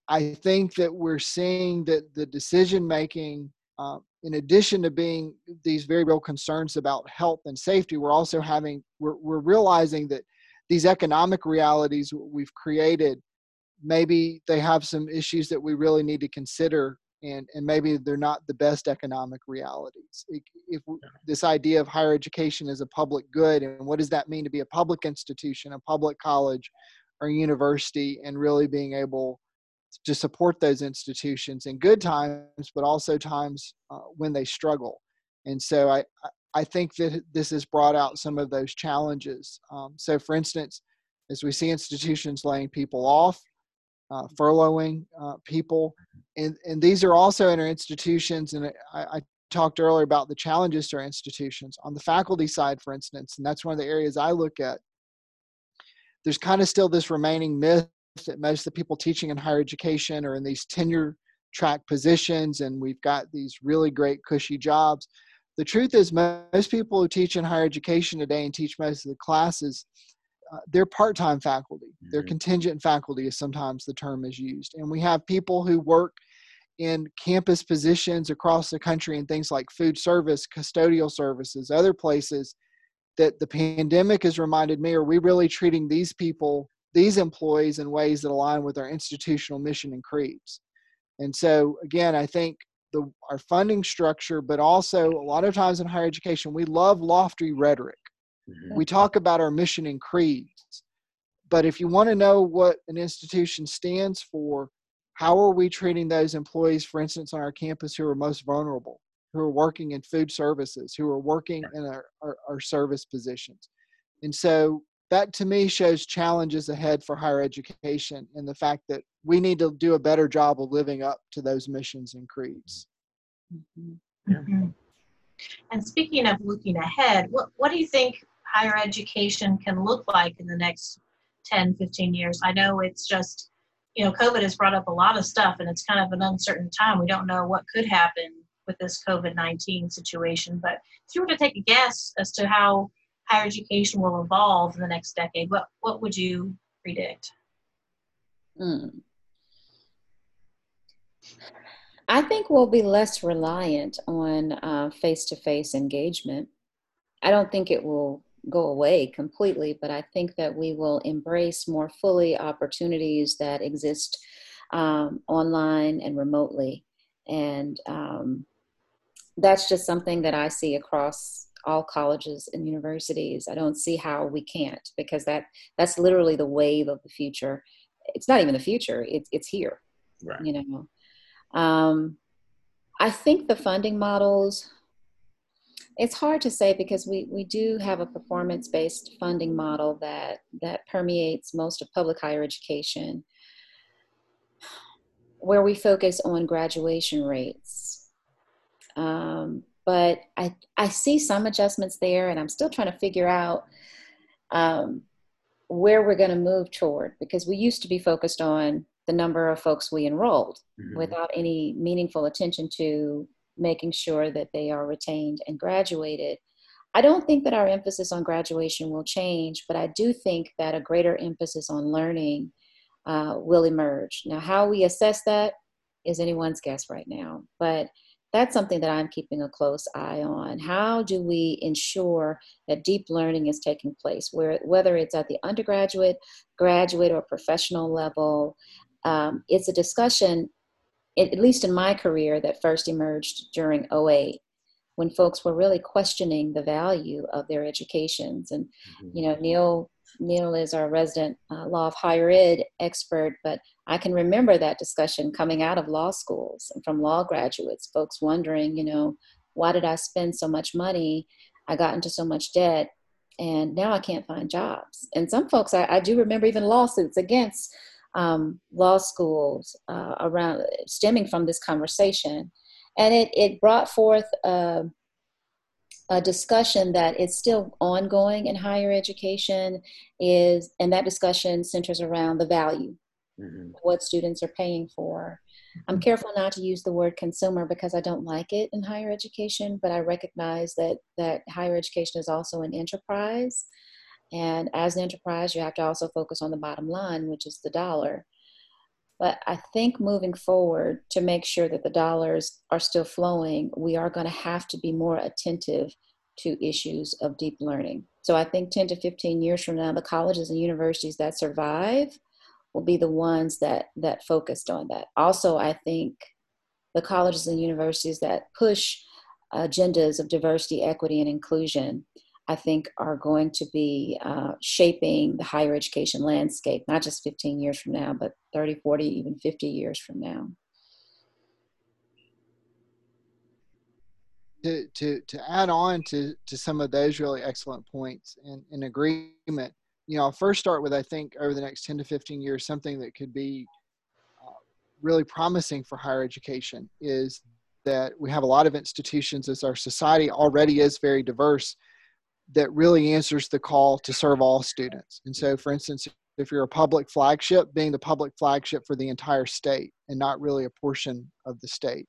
I think that we're seeing that the decision making uh, in addition to being these very real concerns about health and safety, we're also having we're, we're realizing that these economic realities we've created maybe they have some issues that we really need to consider and and maybe they're not the best economic realities. If, if this idea of higher education is a public good and what does that mean to be a public institution a public college or university and really being able to support those institutions in good times but also times uh, when they struggle and so i i think that this has brought out some of those challenges um, so for instance as we see institutions laying people off uh, furloughing uh, people, and and these are also in our institutions. And I, I, talked earlier about the challenges to our institutions on the faculty side, for instance, and that's one of the areas I look at. There's kind of still this remaining myth that most of the people teaching in higher education are in these tenure track positions, and we've got these really great cushy jobs. The truth is, most people who teach in higher education today and teach most of the classes uh, they're part-time faculty mm-hmm. they're contingent faculty is sometimes the term is used and we have people who work in campus positions across the country in things like food service custodial services other places that the pandemic has reminded me are we really treating these people these employees in ways that align with our institutional mission and creeds and so again i think the our funding structure but also a lot of times in higher education we love lofty rhetoric Mm-hmm. We talk about our mission and creeds, but if you want to know what an institution stands for, how are we treating those employees, for instance, on our campus who are most vulnerable, who are working in food services, who are working in our, our, our service positions? And so that to me shows challenges ahead for higher education and the fact that we need to do a better job of living up to those missions and creeds. Mm-hmm. Mm-hmm. And speaking of looking ahead, what, what do you think higher education can look like in the next 10, 15 years. I know it's just, you know, COVID has brought up a lot of stuff and it's kind of an uncertain time. We don't know what could happen with this COVID 19 situation. But if you were to take a guess as to how higher education will evolve in the next decade, what, what would you predict? Hmm. I think we'll be less reliant on face to face engagement. I don't think it will go away completely, but I think that we will embrace more fully opportunities that exist um, online and remotely. And um, that's just something that I see across all colleges and universities. I don't see how we can't because that that's literally the wave of the future. It's not even the future; it's it's here. Right. You know, um, I think the funding models it's hard to say because we, we do have a performance based funding model that, that permeates most of public higher education, where we focus on graduation rates. Um, but I, I see some adjustments there, and I'm still trying to figure out um, where we're going to move toward because we used to be focused on the number of folks we enrolled mm-hmm. without any meaningful attention to making sure that they are retained and graduated. I don't think that our emphasis on graduation will change, but I do think that a greater emphasis on learning uh, will emerge. Now, how we assess that is anyone's guess right now, but that's something that I'm keeping a close eye on. How do we ensure that deep learning is taking place, where, whether it's at the undergraduate, graduate, or professional level? Um, it's a discussion at least in my career, that first emerged during 08 when folks were really questioning the value of their educations. And, mm-hmm. you know, Neal Neal is our resident uh, law of higher ed expert, but I can remember that discussion coming out of law schools and from law graduates, folks wondering, you know, why did I spend so much money? I got into so much debt, and now I can't find jobs. And some folks, I, I do remember even lawsuits against um, law schools uh, around stemming from this conversation. And it, it brought forth a, a discussion that is still ongoing in higher education is, and that discussion centers around the value, mm-hmm. what students are paying for. I'm careful not to use the word consumer because I don't like it in higher education, but I recognize that that higher education is also an enterprise and as an enterprise, you have to also focus on the bottom line, which is the dollar. But I think moving forward to make sure that the dollars are still flowing, we are going to have to be more attentive to issues of deep learning. So I think 10 to 15 years from now, the colleges and universities that survive will be the ones that that focused on that. Also, I think the colleges and universities that push agendas of diversity, equity, and inclusion, I think are going to be uh, shaping the higher education landscape, not just 15 years from now, but 30, 40, even 50 years from now. To, to, to add on to, to some of those really excellent points and in agreement, you know, I'll first start with I think over the next 10 to 15 years, something that could be uh, really promising for higher education is that we have a lot of institutions as our society already is very diverse that really answers the call to serve all students. And so, for instance, if you're a public flagship, being the public flagship for the entire state and not really a portion of the state.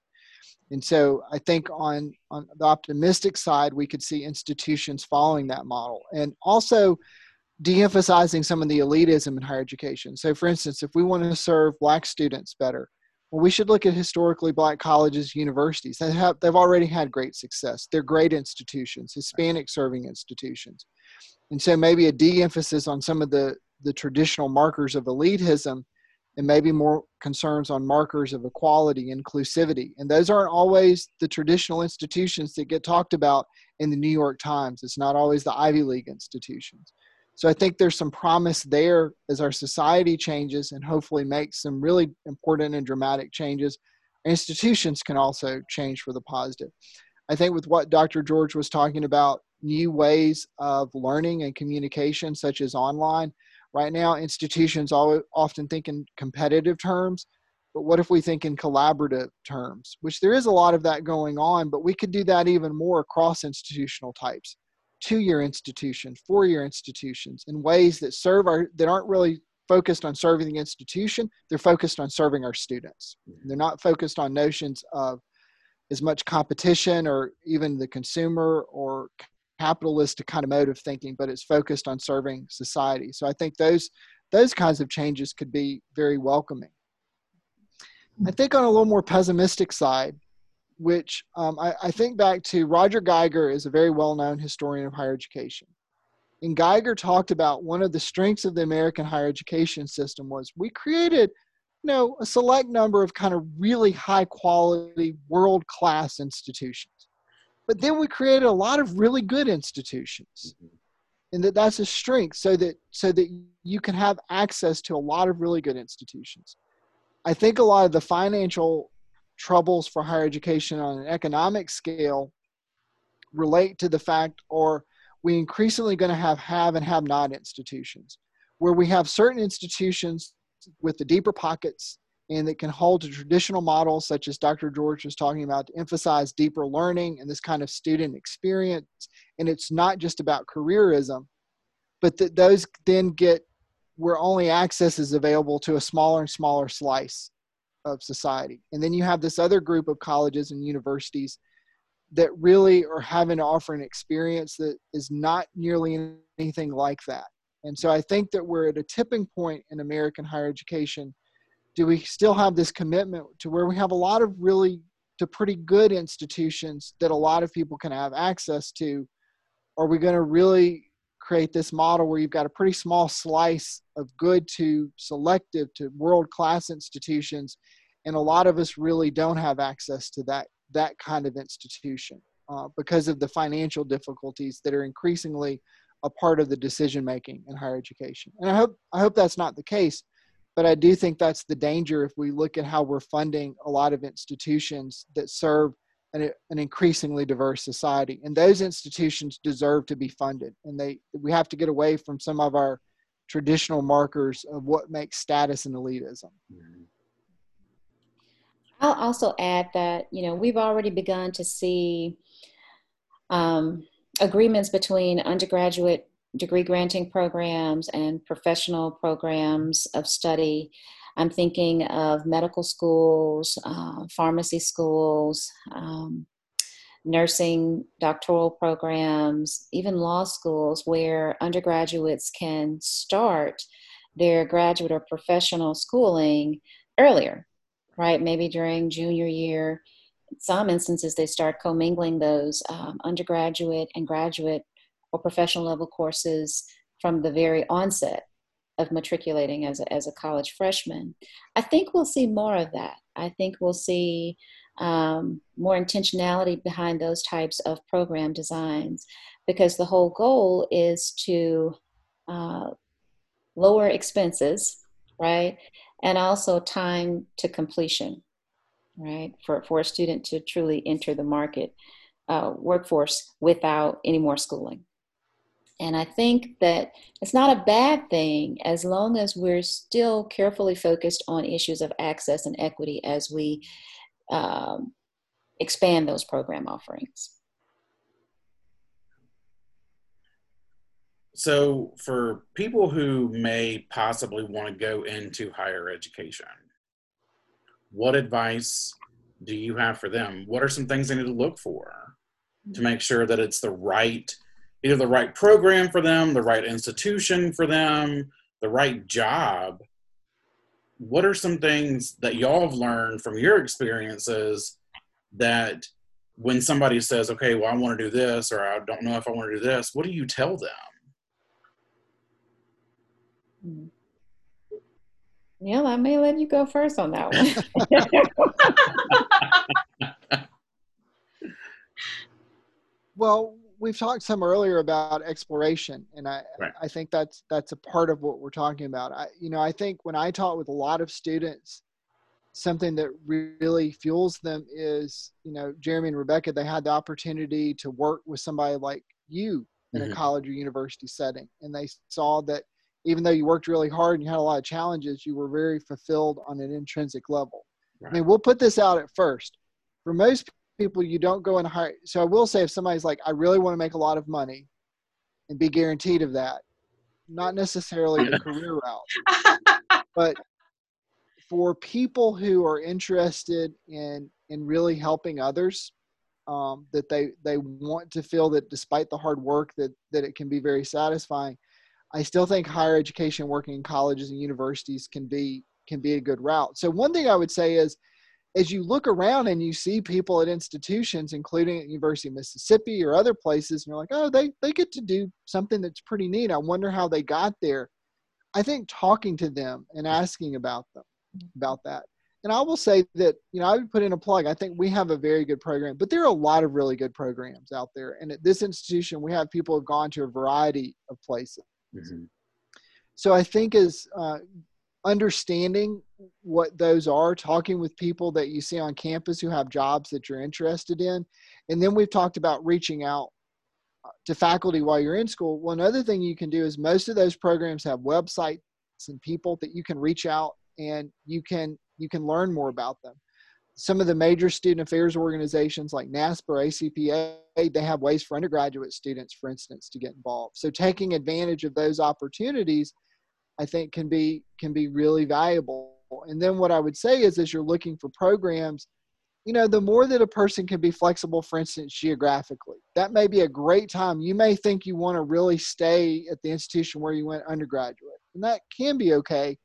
And so I think on, on the optimistic side, we could see institutions following that model and also de-emphasizing some of the elitism in higher education. So for instance, if we want to serve black students better, we should look at historically black colleges, universities. They have, they've already had great success. They're great institutions, Hispanic serving institutions. And so maybe a de-emphasis on some of the, the traditional markers of elitism and maybe more concerns on markers of equality, inclusivity. And those aren't always the traditional institutions that get talked about in the New York Times. It's not always the Ivy League institutions. So I think there's some promise there as our society changes and hopefully makes some really important and dramatic changes. Institutions can also change for the positive. I think with what Dr. George was talking about, new ways of learning and communication, such as online. Right now, institutions often think in competitive terms, but what if we think in collaborative terms? Which there is a lot of that going on, but we could do that even more across institutional types two year institutions, four year institutions in ways that serve our, that aren't really focused on serving the institution, they're focused on serving our students. Mm-hmm. They're not focused on notions of as much competition or even the consumer or capitalist kind of mode of thinking, but it's focused on serving society. So I think those those kinds of changes could be very welcoming. I think on a little more pessimistic side, which um, I, I, think back to Roger Geiger is a very well-known historian of higher education. And Geiger talked about one of the strengths of the American higher education system was we created, you know, a select number of kind of really high quality, world-class institutions. But then we created a lot of really good institutions. And that that's a strength so that so that you can have access to a lot of really good institutions. I think a lot of the financial troubles for higher education on an economic scale relate to the fact or we increasingly going to have have and have not institutions where we have certain institutions with the deeper pockets and that can hold to traditional models such as dr george was talking about to emphasize deeper learning and this kind of student experience. And it's not just about careerism but that those then get where only access is available to a smaller and smaller slice of society. And then you have this other group of colleges and universities that really are having to offer an experience that is not nearly anything like that. And so I think that we're at a tipping point in American higher education. Do we still have this commitment to where we have a lot of really to pretty good institutions that a lot of people can have access to? Are we going to really create this model where you've got a pretty small slice of good to selective to world class institutions and a lot of us really don't have access to that that kind of institution uh, because of the financial difficulties that are increasingly a part of the decision making in higher education. And i hope i hope that's not the case but i do think that's the danger if we look at how we're funding a lot of institutions that serve an, an increasingly diverse society. And those institutions deserve to be funded and they we have to get away from some of our traditional markers of what makes status and elitism. Mm-hmm. I'll also add that, you know, we've already begun to see um, agreements between undergraduate degree granting programs and professional programs of study. I'm thinking of medical schools, uh, pharmacy schools, um, nursing doctoral programs, even law schools, where undergraduates can start their graduate or professional schooling earlier right? Maybe during junior year. In some instances, they start commingling those um, undergraduate and graduate or professional level courses from the very onset of matriculating as a, as a college freshman. I think we'll see more of that. I think we'll see um, more intentionality behind those types of program designs because the whole goal is to uh, lower expenses, right? And also time to completion, right? For, for a student to truly enter the market uh, workforce without any more schooling. And I think that it's not a bad thing as long as we're still carefully focused on issues of access and equity as we um, expand those program offerings. So, for people who may possibly want to go into higher education, what advice do you have for them? What are some things they need to look for to make sure that it's the right, either the right program for them, the right institution for them, the right job? What are some things that y'all have learned from your experiences that when somebody says, okay, well, I want to do this, or I don't know if I want to do this, what do you tell them? Yeah, I may let you go first on that one. well, we've talked some earlier about exploration, and I right. I think that's that's a part of what we're talking about. I you know I think when I talk with a lot of students, something that really fuels them is you know Jeremy and Rebekah they had the opportunity to work with somebody like you in mm-hmm. a college or university setting, and they saw that even though you worked really hard and you had a lot of challenges, you were very fulfilled on an intrinsic level. Right. I mean, we'll put this out at first. For most people, you don't go and hire. So I will say, if somebody's like, I really want to make a lot of money and be guaranteed of that, not necessarily the career route, but for people who are interested in in really helping others, um, that they they want to feel that despite the hard work that that it can be very satisfying I still think higher education, working in colleges and universities, can be can be a good route. So one thing I would say is, as you look around and you see people at institutions, including at University of Mississippi or other places, and you're like, oh, they they get to do something that's pretty neat. I wonder how they got there. I think talking to them and asking about them about that. And I will say that, you know, I would put in a plug. I think we have a very good program, but there are a lot of really good programs out there. And at this institution, we have people who have gone to a variety of places. Mm-hmm. So I think is uh, understanding what those are, talking with people that you see on campus who have jobs that you're interested in, and then we've talked about reaching out uh, to faculty while you're in school. One other thing you can do is most of those programs have websites and people that you can reach out and you can you can learn more about them some of the major student affairs organizations like NASPA or ACPA, they have ways for undergraduate students, for instance, to get involved. So taking advantage of those opportunities, I think can be can be really valuable. And then what I would say is as you're looking for programs, you know, the more that a person can be flexible, for instance, geographically, that may be a great time. You may think you want to really stay at the institution where you went undergraduate, and that can be okay,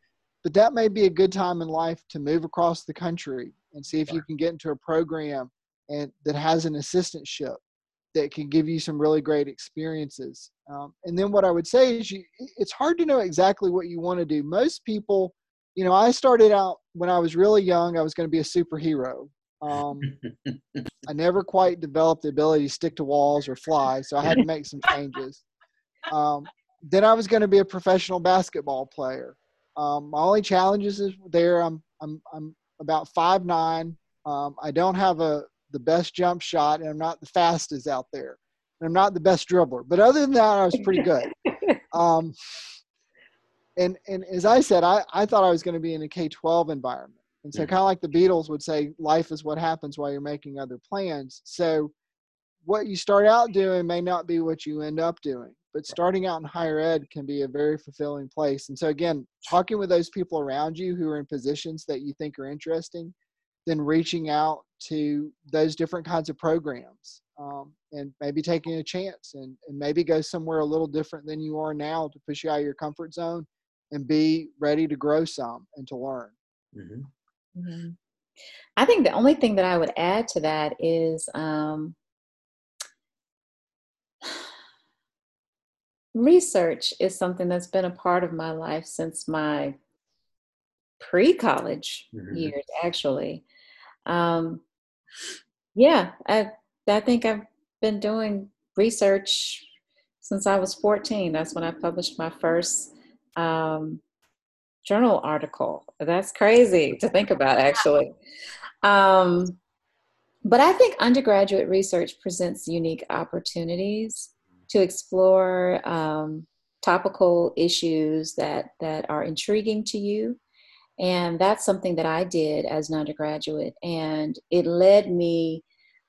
but that may be a good time in life to move across the country and see if you can get into a program and that has an assistantship that can give you some really great experiences. Um, and then what I would say is you, it's hard to know exactly what you want to do. Most people, you know, I started out when I was really young, I was going to be a superhero. Um, I never quite developed the ability to stick to walls or fly, so I had to make some changes. Um, then I was going to be a professional basketball player. Um, my only challenges is there. I'm I'm I'm about five nine. Um, I don't have a the best jump shot, and I'm not the fastest out there. And I'm not the best dribbler, but other than that, I was pretty good. Um, and and as I said, I, I thought I was going to be in a K twelve environment, and so mm-hmm. kind of like the Beatles would say, life is what happens while you're making other plans. So what you start out doing may not be what you end up doing but starting out in higher ed can be a very fulfilling place and so again talking with those people around you who are in positions that you think are interesting then reaching out to those different kinds of programs um, and maybe taking a chance and, and maybe go somewhere a little different than you are now to push you out of your comfort zone and be ready to grow some and to learn mm-hmm. Mm-hmm. i think the only thing that i would add to that is um, research is something that's been a part of my life since my pre-college mm-hmm. years actually. Um, yeah i i think i've been doing research since i was 14 that's when i published my first um, journal article. That's crazy to think about actually. Um, but i think undergraduate research presents unique opportunities to explore um, topical issues that that are intriguing to you and that's something that I did as an undergraduate. And it led me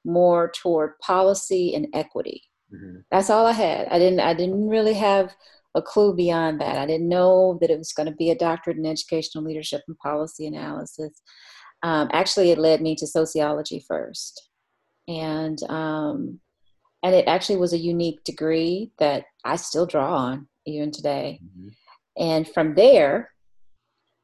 more toward policy and equity. Mm-hmm. That's all I had. I didn't I didn't really have a clue beyond that. I didn't know that it was going to be a doctorate in educational leadership and policy analysis. Um, actually, it led me to sociology first, and um, and it actually was a unique degree that I still draw on even today. Mm-hmm. And from there,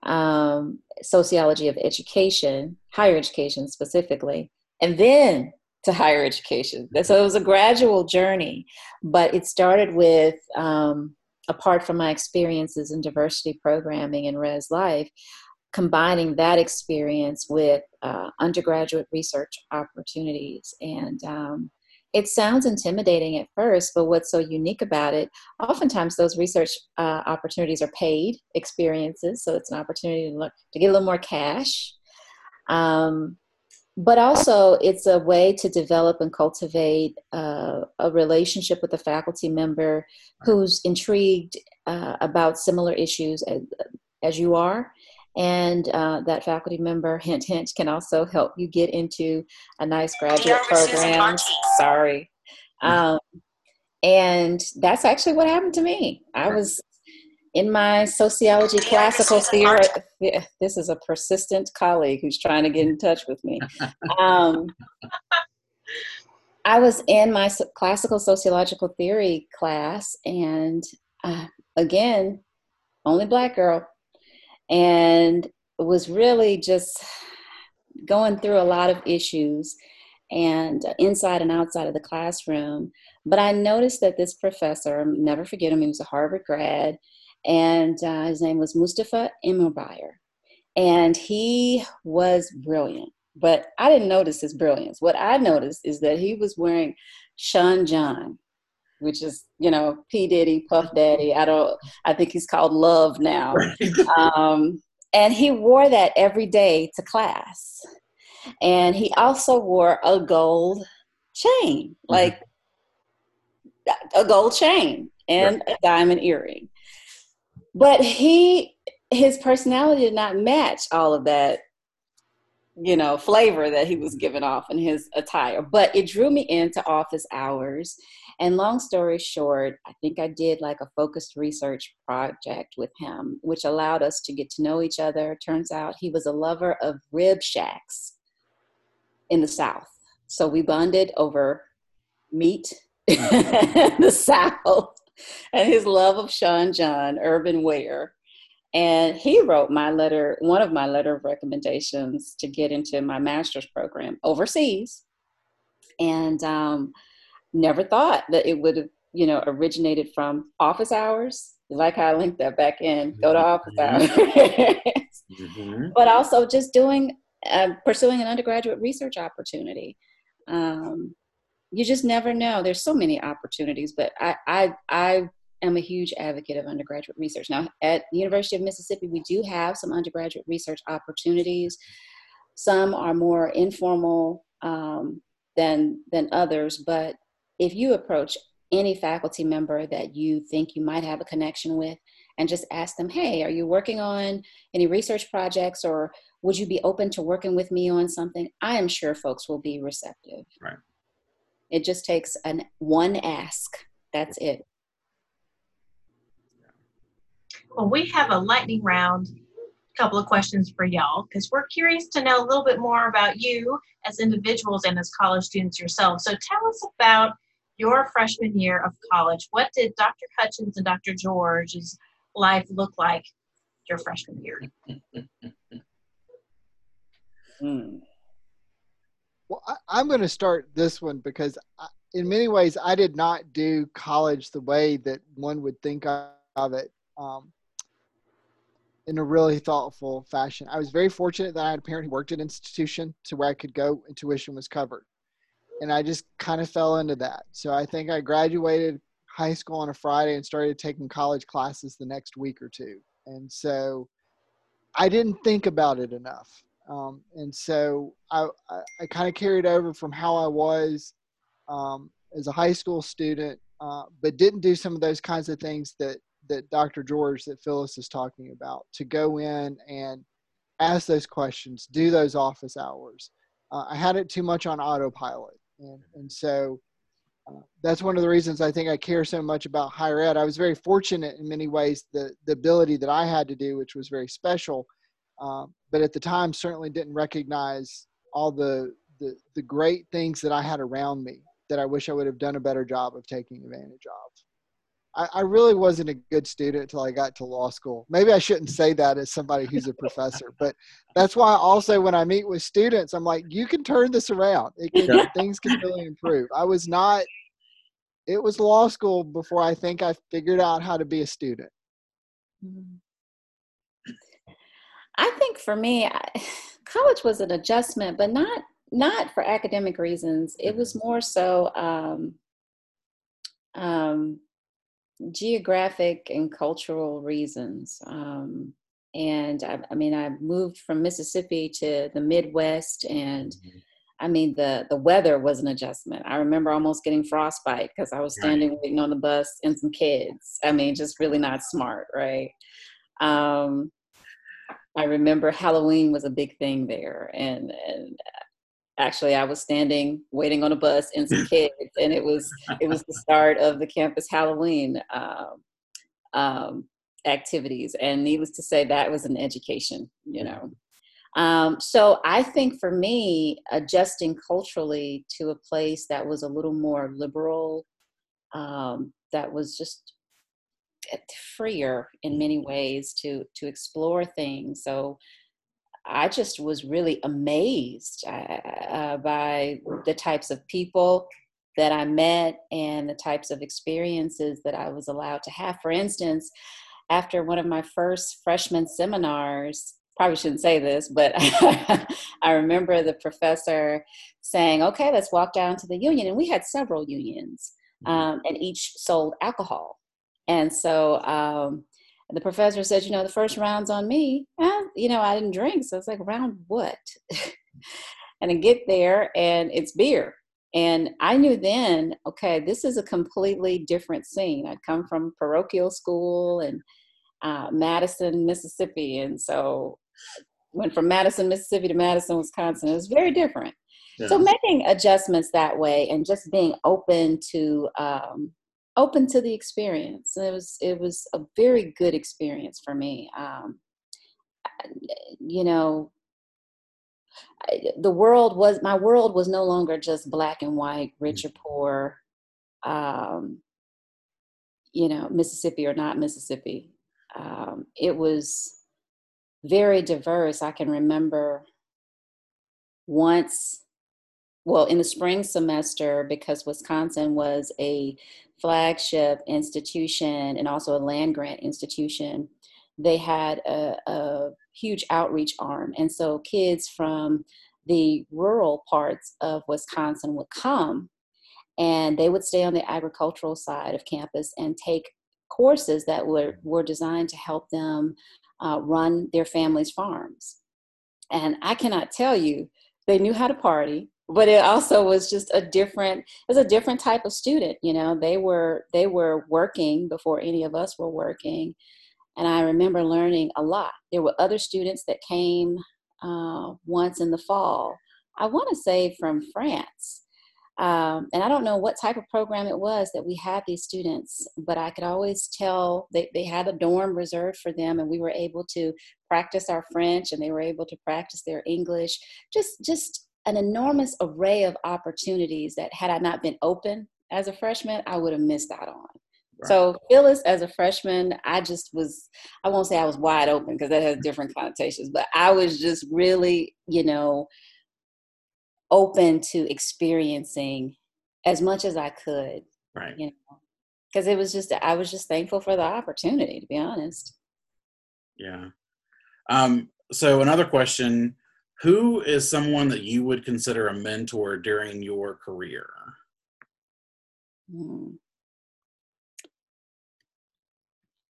um, sociology of education, higher education specifically, and then to higher education. So it was a gradual journey, but it started with, um, apart from my experiences in diversity programming and Res Life, combining that experience with uh, undergraduate research opportunities and um, it sounds intimidating at first, but what's so unique about it, oftentimes those research uh, opportunities are paid experiences, so it's an opportunity to, look, to get a little more cash. Um, but also, it's a way to develop and cultivate uh, a relationship with a faculty member who's intrigued uh, about similar issues as, as you are and uh, that faculty member, hint, hint, can also help you get into a nice graduate program. Sorry. Um, and that's actually what happened to me. I was in my sociology classical theory. This is a persistent colleague who's trying to get in touch with me. Um, I was in my classical sociological theory class, and uh, again, only black girl, and was really just going through a lot of issues and inside and outside of the classroom. But I noticed that this professor, I'll never forget him, he was a Harvard grad, and uh, his name was Mustafa Emirbayer. And he was brilliant, but I didn't notice his brilliance. What I noticed is that he was wearing Sean John, which is you know P Diddy, Puff Daddy. I don't. I think he's called Love now. Um, and he wore that every day to class, and he also wore a gold chain, mm-hmm. like a gold chain and a diamond earring. But he, his personality did not match all of that you know, flavor that he was giving off in his attire. But it drew me into office hours. And long story short, I think I did like a focused research project with him, which allowed us to get to know each other. Turns out he was a lover of rib shacks in the South. So we bonded over meat in the South and his love of Sean John, urban wear and he wrote my letter, one of my letter of recommendations to get into my master's program overseas. And um, never thought that it would have, you know, originated from office hours. You Like how I linked that back in, go to office mm-hmm. hours. mm-hmm. But also just doing, uh, pursuing an undergraduate research opportunity. Um, you just never know. There's so many opportunities, but I, I, I am a huge advocate of undergraduate research. Now, at the University of Mississippi, we do have some undergraduate research opportunities. Some are more informal um, than than others, but if you approach any faculty member that you think you might have a connection with and just ask them, hey, are you working on any research projects or would you be open to working with me on something? I am sure folks will be receptive. Right. It just takes an one ask. That's it. Well, we have a lightning round couple of questions for y'all because we're curious to know a little bit more about you as individuals and as college students yourselves. So tell us about your freshman year of college. What did Dr. Hutchens and Dr. George's life look like your freshman year? hmm. Well, I, am going to start this one because I, in many ways, I did not do college the way that one would think of it um, in a really thoughtful fashion. I was very fortunate that I had a parent who worked at an institution to where I could go and tuition was covered. And I just kind of fell into that. So I think I graduated high school on a Friday and started taking college classes the next week or two. And so I didn't think about it enough. Um, and so I, I, I kind of carried over from how I was um, as a high school student, uh, but didn't do some of those kinds of things that that Dr. George, that Phillis is talking about, to go in and ask those questions, do those office hours. Uh, I had it too much on autopilot, and and so uh, that's one of the reasons I think I care so much about higher ed. I was very fortunate in many ways the the ability that I had to do, which was very special, uh, but at the time certainly didn't recognize all the, the the great things that I had around me that I wish I would have done a better job of taking advantage of. I, I really wasn't a good student until I got to law school. Maybe I shouldn't say that as somebody who's a professor, but that's why also when I meet with students, I'm like, you can turn this around. Can, yeah. Things can really improve. I was not. It was law school before I think I figured out how to be a student. Mm-hmm. I think for me, college was an adjustment, but not not for academic reasons. It was mm-hmm. more so um, um, geographic and cultural reasons. Um, and I, I, mean, I moved from Mississippi to the Midwest, and mm-hmm. I mean, the the weather was an adjustment. I remember almost getting frostbite because I was standing right. waiting on the bus and some kids. I mean, just really not smart, right? Um, I remember Halloween was a big thing there, and and actually i was standing waiting on a bus and some kids and it was it was the start of the campus halloween um, um, activities. And needless to say that was an education you know. Um, so i think for me adjusting culturally to a place that was a little more liberal um, that was just freer in many ways to to explore things. So I just was really amazed uh, uh, by the types of people that I met and the types of experiences that I was allowed to have. For instance, after one of my first freshman seminars, probably shouldn't say this, but I remember the professor saying, okay, let's walk down to the union. And we had several unions, mm-hmm. um, and each sold alcohol. And so um, the professor said, you know, the first round's on me. And, you know, I didn't drink. So it's like, round what? and I get there and it's beer. And I knew then, okay, this is a completely different scene. I'd come from parochial school and uh, Madison, Mississippi. And so went from Madison, Mississippi to Madison, Wisconsin. It was very different. Yeah. So making adjustments that way and just being open to um, open to the experience. It was it was a very good experience for me. Um, you know, the world was my world was no longer just black and white, rich or poor, um, you know, Mississippi or not Mississippi. Um, it was very diverse. I can remember once well in the spring semester because wisconsin was a flagship institution and also a land grant institution, they had a, a huge outreach arm. And so kids from the rural parts of Wisconsin would come and they would stay on the agricultural side of campus and take courses that were, were designed to help them uh, run their families' farms. And I cannot tell you, they knew how to party, but it also was just a different was a different type of student you know they were they were working before any of us were working. And i remember learning a lot. There were other students that came uh, once in the fall i want to say from france. Um, and i don't know what type of program it was that we had these students but i could always tell they, they had a dorm reserved for them and we were able to practice our french and they were able to practice their english. Just just an enormous array of opportunities that had I not been open as a freshman, I would have missed out on. Right. So Phillis, as a freshman, I just was, I won't say I was wide open because that has different connotations, but I was just really, you know, open to experiencing as much as I could. Right. You know, because it was just I was just thankful for the opportunity, to be honest. Yeah. Um, so another question: Who is someone that you would consider a mentor during your career? Hmm.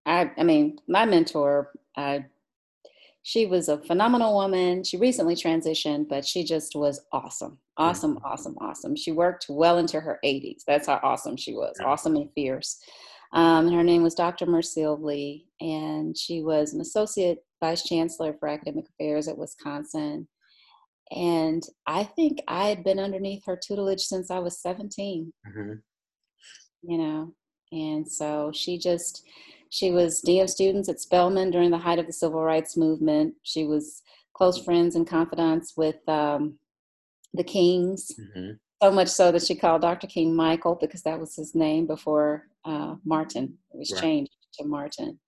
I, I mean, my mentor, I, she was a phenomenal woman. She recently transitioned, but she just was awesome, awesome, awesome, awesome. She worked well into her 80s. That's how awesome she was, awesome and fierce. Um, and her name was Dr. Mercile Lee, and she was an associate vice chancellor for academic affairs at Wisconsin. And I think I had been underneath her tutelage since I was 17. Mm-hmm. You know, and so she just she was dean of students at Spelman during the height of the civil rights movement. She was close friends and confidants with um, the Kings. Mm-hmm. So much so that she called Dr. King Michael because that was his name before uh, Martin. It was Right. changed to Martin.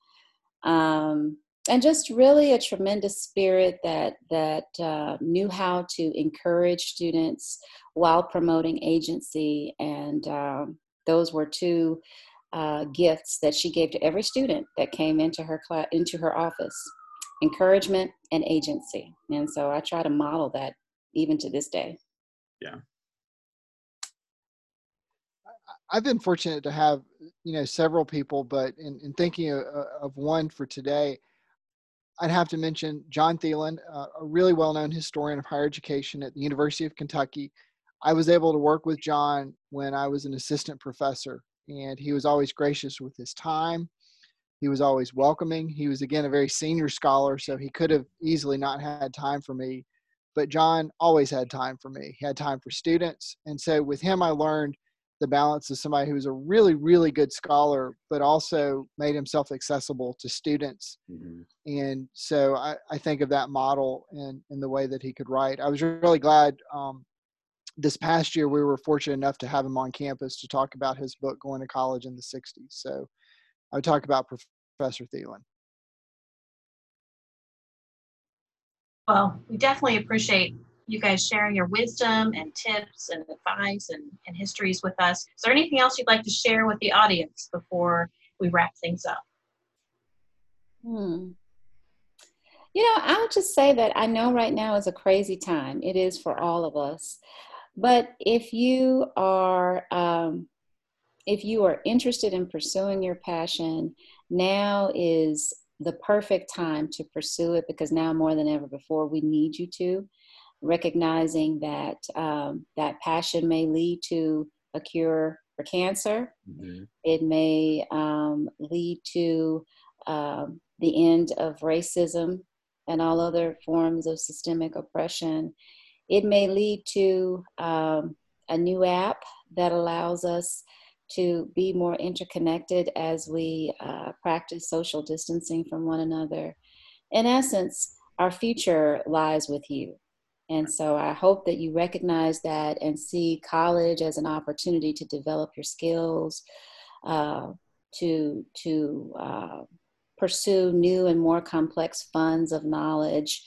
Um, and just really a tremendous spirit that that uh, knew how to encourage students while promoting agency. And um, those were two uh, gifts that she gave to every student that came into her class, into her office: encouragement and agency. And so I try to model that even to this day. Yeah I've been fortunate to have, you know, several people, but in, in thinking of, of one for today, I'd have to mention John Thelin, uh, a really well-known historian of higher education at the University of Kentucky. I was able to work with John when I was an assistant professor, and he was always gracious with his time. He was always welcoming. He was again a very senior scholar, so he could have easily not had time for me, but John always had time for me. He had time for students, and so with him, I learned the balance of somebody who was a really, really good scholar, but also made himself accessible to students. Mm-hmm. And so I, I think of that model in, in the way that he could write. I was really glad um, this past year we were fortunate enough to have him on campus to talk about his book, Going to College in the 60s. So I would talk about Professor Thelin. Well, we definitely appreciate you guys sharing your wisdom and tips and advice and, and histories with us. Is there anything else you'd like to share with the audience before we wrap things up? Hmm. You know, I'll just say that I know right now is a crazy time. It is for all of us. But if you are um, if you are interested in pursuing your passion, now is the perfect time to pursue it because now more than ever before we need you to recognizing that um, that passion may lead to a cure for cancer Mm-hmm. it may um, lead to um, the end of racism and all other forms of systemic oppression. It may lead to um, a new app that allows us to be more interconnected as we uh, practice social distancing from one another. In essence, our future lies with you. And so I hope that you recognize that and see college as an opportunity to develop your skills, uh, to to uh, pursue new and more complex funds of knowledge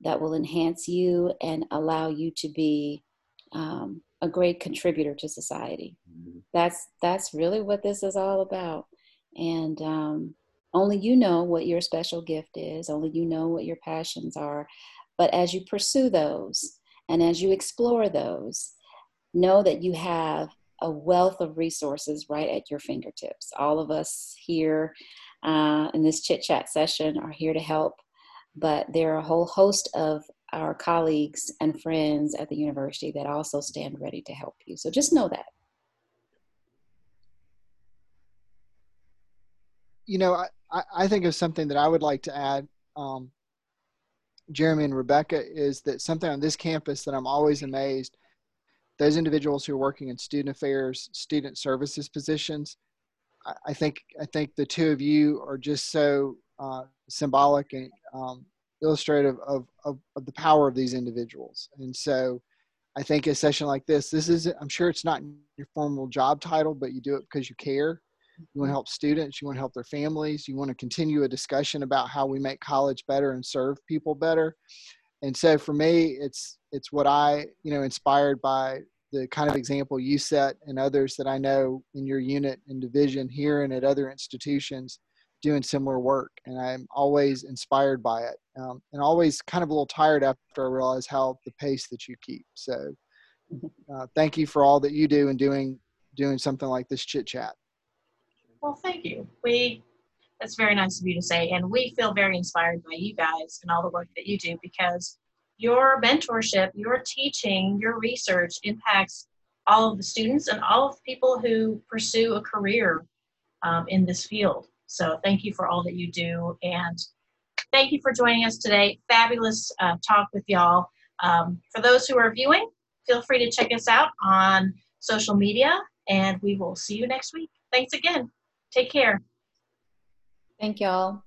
that will enhance you and allow you to be um, a great contributor to society. Mm-hmm. That's that's really what this is all about. And um, only you know what your special gift is. Only you know what your passions are. But as you pursue those and as you explore those, know that you have a wealth of resources right at your fingertips. All of us here uh, in this chit chat session are here to help, but there are a whole host of our colleagues and friends at the university that also stand ready to help you. So just know that. You know, I, I- think of something that I would like to add, um, Jeremy and Rebekah, is that something on this campus that I'm always amazed those individuals who are working in student affairs, student services positions. I, I think I think the two of you are just so uh, symbolic and um, illustrative of, of of the power of these individuals. And so, I think a session like this, this is I'm sure it's not your formal job title, but you do it because you care. You want to help students. You want to help their families. You want to continue a discussion about how we make college better and serve people better. And so for me, it's it's what I you know inspired by the kind of example you set and others that I know in your unit and division here and at other institutions doing similar work. And I'm always inspired by it um, and always kind of a little tired after I realize how the pace that you keep. So uh, thank you for all that you do and doing doing something like this chit chat. Well, thank you. We that's very nice of you to say, and we feel very inspired by you guys and all the work that you do because your mentorship, your teaching, your research impacts all of the students and all of the people who pursue a career um, in this field. So thank you for all that you do, and thank you for joining us today. Fabulous uh, talk with y'all. Um, for those who are viewing, feel free to check us out on social media, and we will see you next week. Thanks again. Take care. Thank y'all.